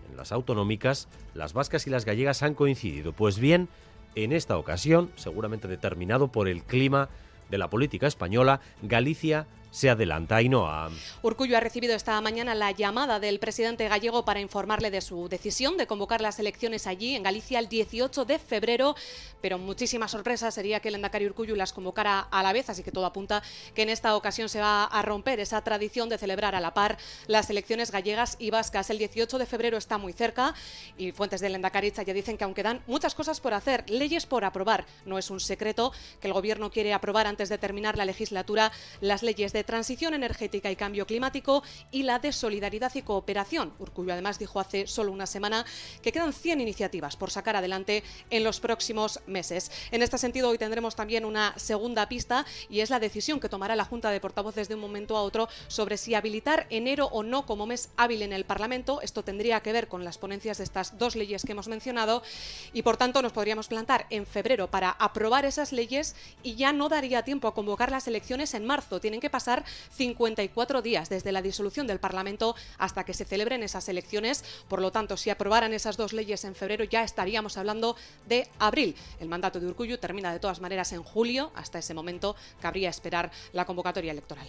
en las autonómicas, las vascas y las gallegas han coincidido. Pues bien, en esta ocasión, seguramente determinado por el clima de la política española, Galicia se adelanta y no a... Urcullo ha recibido esta mañana la llamada del presidente gallego para informarle de su decisión de convocar las elecciones allí, en Galicia, el 18 de febrero, pero muchísima sorpresa sería que el Endacari Urcullo las convocara a la vez, así que todo apunta que en esta ocasión se va a romper esa tradición de celebrar a la par las elecciones gallegas y vascas. El 18 de febrero está muy cerca y fuentes del Endacaricha ya dicen que aunque dan muchas cosas por hacer, leyes por aprobar, no es un secreto que el gobierno quiere aprobar antes de terminar la legislatura las leyes de transición energética y cambio climático y la de solidaridad y cooperación. Urcullo además dijo hace solo una semana que quedan 100 iniciativas por sacar adelante en los próximos meses. En este sentido, hoy tendremos también una segunda pista y es la decisión que tomará la Junta de Portavoces de un momento a otro sobre si habilitar enero o no como mes hábil en el Parlamento. Esto tendría que ver con las ponencias de estas dos leyes que hemos mencionado y por tanto nos podríamos plantar en febrero para aprobar esas leyes y ya no daría tiempo a convocar las elecciones en marzo. Tienen que pasar 54 días desde la disolución del Parlamento hasta que se celebren esas elecciones. Por lo tanto, si aprobaran esas dos leyes en febrero, ya estaríamos hablando de abril. El mandato de Urcuyu termina de todas maneras en julio. Hasta ese momento cabría esperar la convocatoria electoral.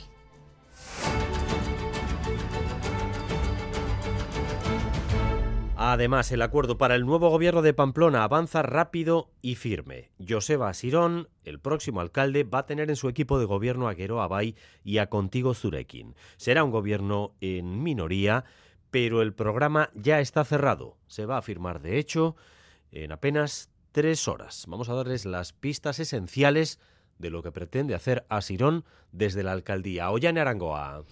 Además, el acuerdo para el nuevo gobierno de Pamplona avanza rápido y firme. Joseba Sirón, el próximo alcalde, va a tener en su equipo de gobierno a Guero Abay y a Contigo Zurekin. Será un gobierno en minoría, pero el programa ya está cerrado. Se va a firmar, de hecho, en apenas tres horas. Vamos a darles las pistas esenciales de lo que pretende hacer a Sirón desde la alcaldía. Ollane Arangoa.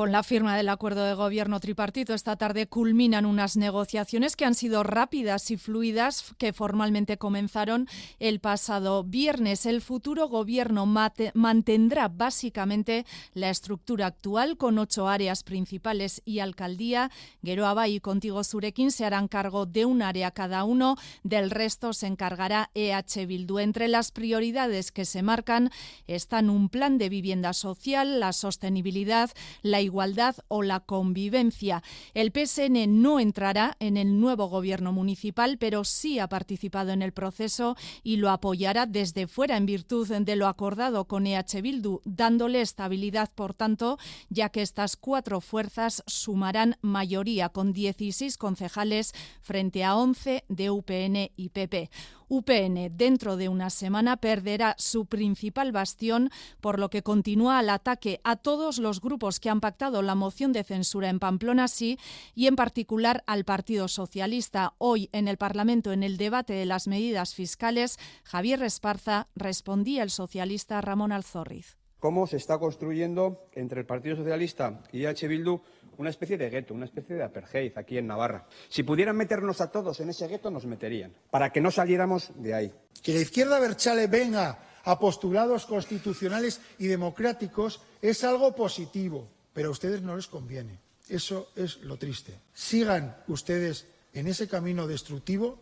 Con la firma del acuerdo de gobierno tripartito esta tarde culminan unas negociaciones que han sido rápidas y fluidas que formalmente comenzaron el pasado viernes. El futuro gobierno mantendrá básicamente la estructura actual con ocho áreas principales y alcaldía. Geroaba y Contigo Surekin se harán cargo de un área cada uno, del resto se encargará EH Bildu. Entre las prioridades que se marcan están un plan de vivienda social, la sostenibilidad, la igualdad o la convivencia. El PSN no entrará en el nuevo gobierno municipal, pero sí ha participado en el proceso y lo apoyará desde fuera en virtud de lo acordado con EH Bildu, dándole estabilidad, por tanto, ya que estas cuatro fuerzas sumarán mayoría con 16 concejales frente a 11 de UPN y PP. UPN dentro de una semana perderá su principal bastión, por lo que continúa el ataque a todos los grupos que han pactado la moción de censura en Pamplona, sí, y en particular al Partido Socialista. Hoy en el Parlamento, en el debate de las medidas fiscales, Javier Esparza respondía el socialista Ramón Alzorriz. ¿Cómo se está construyendo entre el Partido Socialista y H. Bildu una especie de gueto, una especie de apartheid aquí en Navarra. Si pudieran meternos a todos en ese gueto, nos meterían, para que no saliéramos de ahí. Que la izquierda berchale venga a postulados constitucionales y democráticos es algo positivo, pero a ustedes no les conviene. Eso es lo triste. Sigan ustedes en ese camino destructivo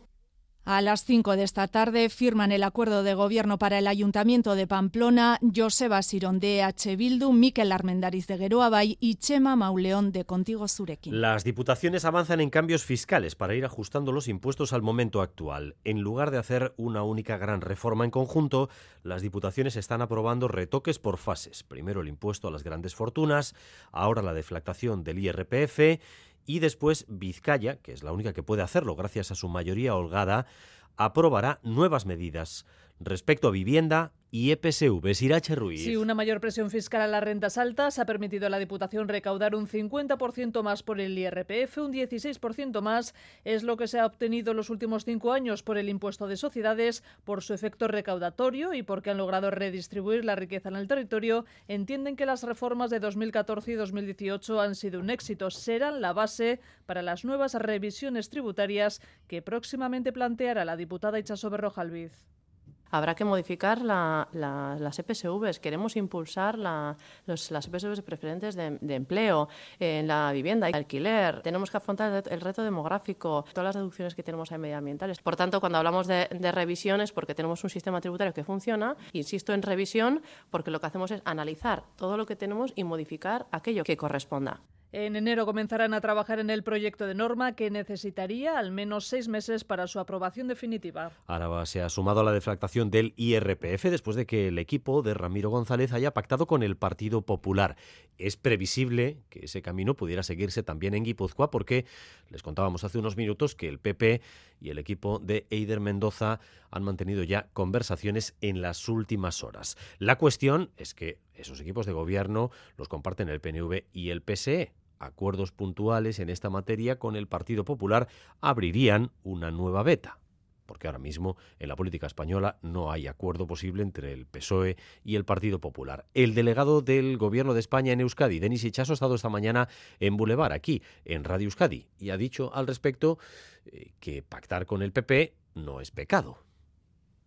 a las 5 de esta tarde firman el acuerdo de gobierno para el Ayuntamiento de Pamplona Joseba Sirón de H. Bildu, Miquel Armendariz de Geroabay y Chema Mauleón de Contigo Surequín. Las diputaciones avanzan en cambios fiscales para ir ajustando los impuestos al momento actual. En lugar de hacer una única gran reforma en conjunto, las diputaciones están aprobando retoques por fases. Primero el impuesto a las grandes fortunas, ahora la deflactación del IRPF y después Vizcaya, que es la única que puede hacerlo gracias a su mayoría holgada, aprobará nuevas medidas respecto a vivienda y EPSV. Sirache Ruiz. Sí, una mayor presión fiscal a las rentas altas ha permitido a la Diputación recaudar un 50% más por el IRPF, un 16% más es lo que se ha obtenido en los últimos cinco años por el impuesto de sociedades, por su efecto recaudatorio y porque han logrado redistribuir la riqueza en el territorio. Entienden que las reformas de 2014 y 2018 han sido un éxito. Serán la base para las nuevas revisiones tributarias que próximamente planteará la diputada Ichaso Berrojalviz habrá que modificar las EPSVs. Queremos impulsar las EPSVs preferentes de, empleo en la vivienda y alquiler. Tenemos que afrontar el, reto demográfico, todas las deducciones que tenemos ahí medioambientales. Por tanto, cuando hablamos de, de revisiones, porque tenemos un sistema tributario que funciona, insisto en revisión, porque lo que hacemos es analizar todo lo que tenemos y modificar aquello que corresponda. En enero comenzarán a trabajar en el proyecto de norma que necesitaría al menos seis meses para su aprobación definitiva. Araba se ha sumado a la deflactación del IRPF después de que el equipo de Ramiro González haya pactado con el Partido Popular. Es previsible que ese camino pudiera seguirse también en Guipúzcoa porque les contábamos hace unos minutos que el PP y el equipo de Eider Mendoza han mantenido ya conversaciones en las últimas horas. La cuestión es que esos equipos de gobierno los comparten el PNV y el PSE. Acuerdos puntuales en esta materia con el Partido Popular abrirían una nueva beta porque ahora mismo en la política española no hay acuerdo posible entre el PSOE y el Partido Popular. El delegado del Gobierno de España en Euskadi, Denis Ichaso, ha estado esta mañana en Boulevard, aquí, en Radio Euskadi, y ha dicho al respecto eh, que pactar con el PP no es pecado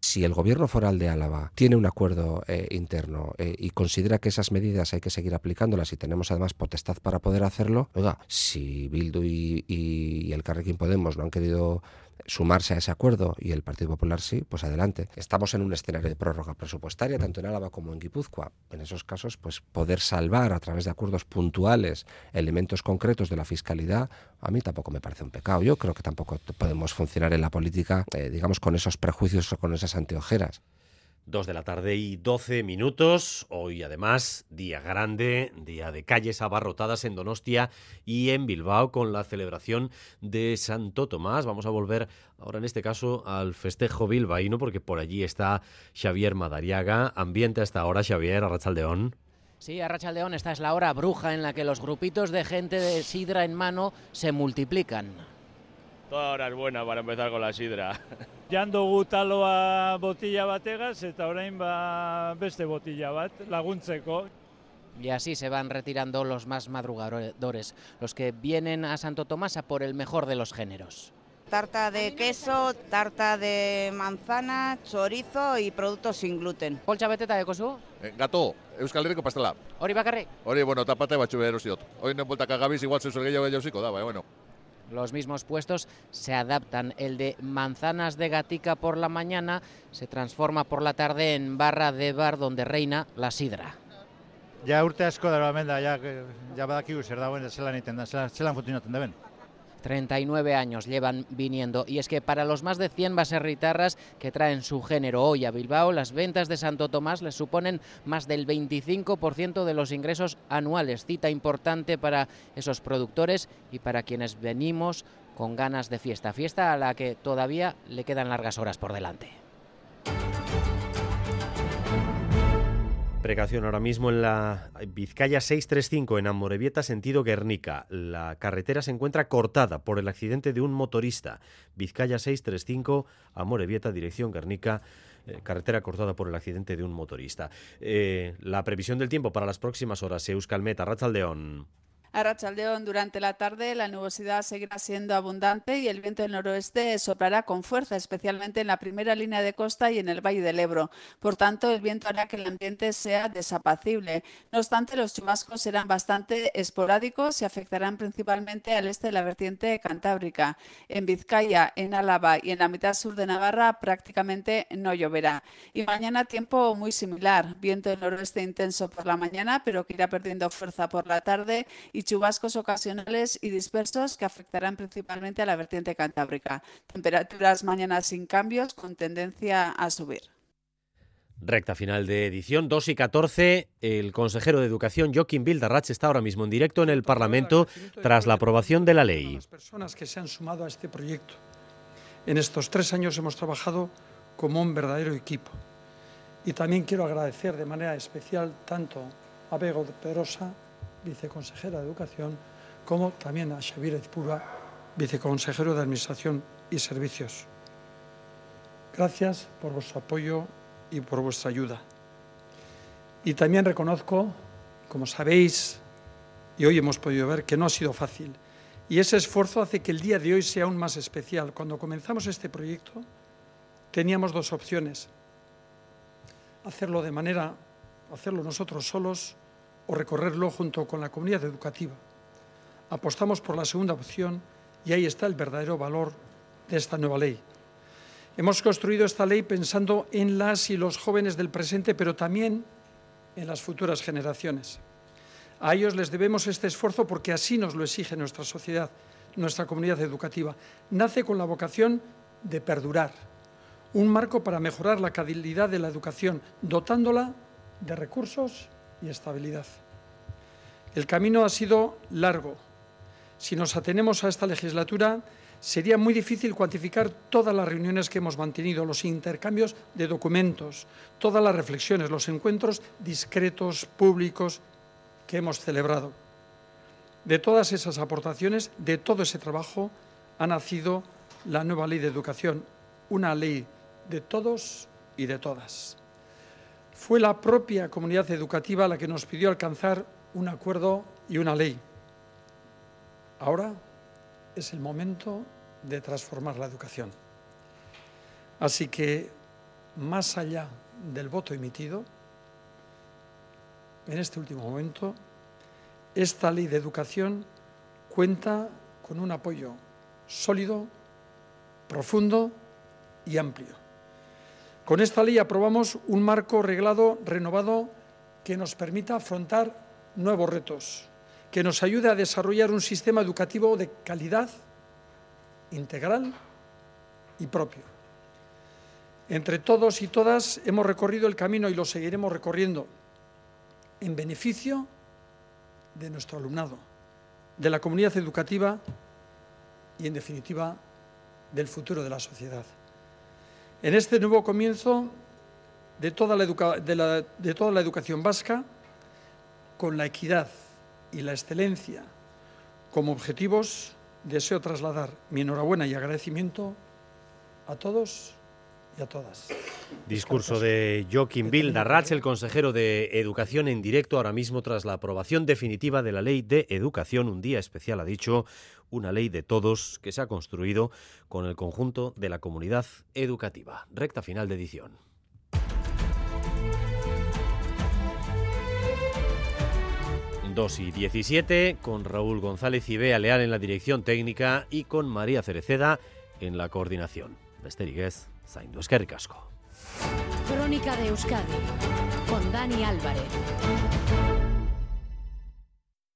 si el gobierno foral de Álava tiene un acuerdo eh, interno eh, y considera que esas medidas hay que seguir aplicándolas y tenemos además potestad para poder hacerlo, oiga, si Bildu y, y el Carrequín Podemos no han querido sumarse a ese acuerdo y el Partido Popular sí, pues adelante. Estamos en un escenario de prórroga presupuestaria, tanto en Álava como en Guipúzcoa. En esos casos, pues poder salvar a través de acuerdos puntuales elementos concretos de la fiscalidad, a mí tampoco me parece un pecado. Yo creo que tampoco podemos funcionar en la política, eh, digamos, con esos prejuicios o con esas anteojeras. Dos de la tarde y doce minutos. Hoy además día grande, día de calles abarrotadas en Donostia y en Bilbao con la celebración de Santo Tomás. Vamos a volver ahora en este caso al festejo bilbaíno porque por allí está Xavier Madariaga. Ambiente hasta ahora, Xavier, Arrachaldeón. Sí, Arrachaldeón, esta es la hora bruja en la que los grupitos de gente de sidra en mano se multiplican. Toda hora es buena para empezar con la sidra. Jan dugu taloa botilla bategaz eta orain ba beste botilla bat laguntzeko. Y así se van retirando los más madrugadores, los que vienen a Santo Tomás a por el mejor de los géneros. Tarta de queso, tarta de manzana, chorizo y productos sin gluten. Poltsa beteta dekozu? Eh, gato, Euskal Herriko pastela. Hori bakarrik? Hori, bueno, tapate batxu behar usiot. Hori no vuelta kagabiz, igual zuzur gehiago gehiago da, bai, bueno. Los mismos puestos se adaptan. El de manzanas de gatica por la mañana se transforma por la tarde en barra de bar donde reina la sidra. Ja urte asko dara da, ja, ja badakigu zer dagoen zelan egiten da, zelan, zelan funtzionatzen da ben. 39 años llevan viniendo. Y es que para los más de 100 baserritarras que traen su género hoy a Bilbao, las ventas de Santo Tomás les suponen más del 25% de los ingresos anuales. Cita importante para esos productores y para quienes venimos con ganas de fiesta, fiesta a la que todavía le quedan largas horas por delante. Precaución ahora mismo en la Vizcaya 635 en Amorebieta, sentido Guernica. La carretera se encuentra cortada por el accidente de un motorista. Vizcaya 635, Amorebieta, dirección Guernica. Eh, carretera cortada por el accidente de un motorista. Eh, la previsión del tiempo para las próximas horas, Euskalmeta, Ratzaldeón. A Rachaldeón, durante la tarde, la nubosidad seguirá siendo abundante y el viento del noroeste soplará con fuerza, especialmente en la primera línea de costa y en el Valle del Ebro. Por tanto, el viento hará que el ambiente sea desapacible. No obstante, los chubascos serán bastante esporádicos y afectarán principalmente al este de la vertiente cantábrica. En Vizcaya, en Álava y en la mitad sur de Navarra prácticamente no lloverá. Y mañana tiempo muy similar. Viento del noroeste intenso por la mañana, pero que irá perdiendo fuerza por la tarde y y chubascos ocasionales y dispersos que afectarán principalmente a la vertiente cantábrica. Temperaturas mañana sin cambios con tendencia a subir. Recta final de edición 2 y 14. El consejero de Educación, Joaquín Bildarratz, está ahora mismo en directo en el Parlamento tras la aprobación de la ley. Las personas que se han sumado a este proyecto. En estos tres años hemos trabajado como un verdadero equipo. Y también quiero agradecer de manera especial tanto a Bego de Perosa viceconsejera de Educación, como también a Xavier Ezpura, viceconsejero de Administración y Servicios. Gracias por vuestro apoyo y por vuestra ayuda. Y también reconozco, como sabéis, y hoy hemos podido ver, que no ha sido fácil. Y ese esfuerzo hace que el día de hoy sea aún más especial. Cuando comenzamos este proyecto, teníamos dos opciones. Hacerlo de manera, hacerlo nosotros solos o recorrerlo junto con la comunidad educativa. Apostamos por la segunda opción y ahí está el verdadero valor de esta nueva ley. Hemos construido esta ley pensando en las y los jóvenes del presente, pero también en las futuras generaciones. A ellos les debemos este esfuerzo porque así nos lo exige nuestra sociedad, nuestra comunidad educativa. Nace con la vocación de perdurar, un marco para mejorar la calidad de la educación, dotándola de recursos y estabilidad. El camino ha sido largo. Si nos atenemos a esta legislatura, sería muy difícil cuantificar todas las reuniones que hemos mantenido, los intercambios de documentos, todas las reflexiones, los encuentros discretos, públicos que hemos celebrado. De todas esas aportaciones, de todo ese trabajo, ha nacido la nueva ley de educación, una ley de todos y de todas. Fue la propia comunidad educativa la que nos pidió alcanzar un acuerdo y una ley. Ahora es el momento de transformar la educación. Así que, más allá del voto emitido, en este último momento, esta ley de educación cuenta con un apoyo sólido, profundo y amplio. Con esta ley aprobamos un marco reglado renovado que nos permita afrontar nuevos retos, que nos ayude a desarrollar un sistema educativo de calidad, integral y propio. Entre todos y todas hemos recorrido el camino y lo seguiremos recorriendo en beneficio de nuestro alumnado, de la comunidad educativa y, en definitiva, del futuro de la sociedad. En este nuevo comienzo de toda la, de toda la educación vasca, con la equidad y la excelencia como objetivos, deseo trasladar mi enhorabuena y agradecimiento a todos y a todas. Discurso de Joaquín Bildarratz, el consejero de Educación en directo ahora mismo tras la aprobación definitiva de la Ley de Educación. Un día especial, ha dicho, una ley de todos que se ha construido con el conjunto de la comunidad educativa. Recta final de edición. Dos y 17, con Raúl González y Bea Leal en la dirección técnica y con María Cereceda en la coordinación. Besteriguez, Zaindu Esquerricasco. Crónica de Euskadi con Dani Álvarez.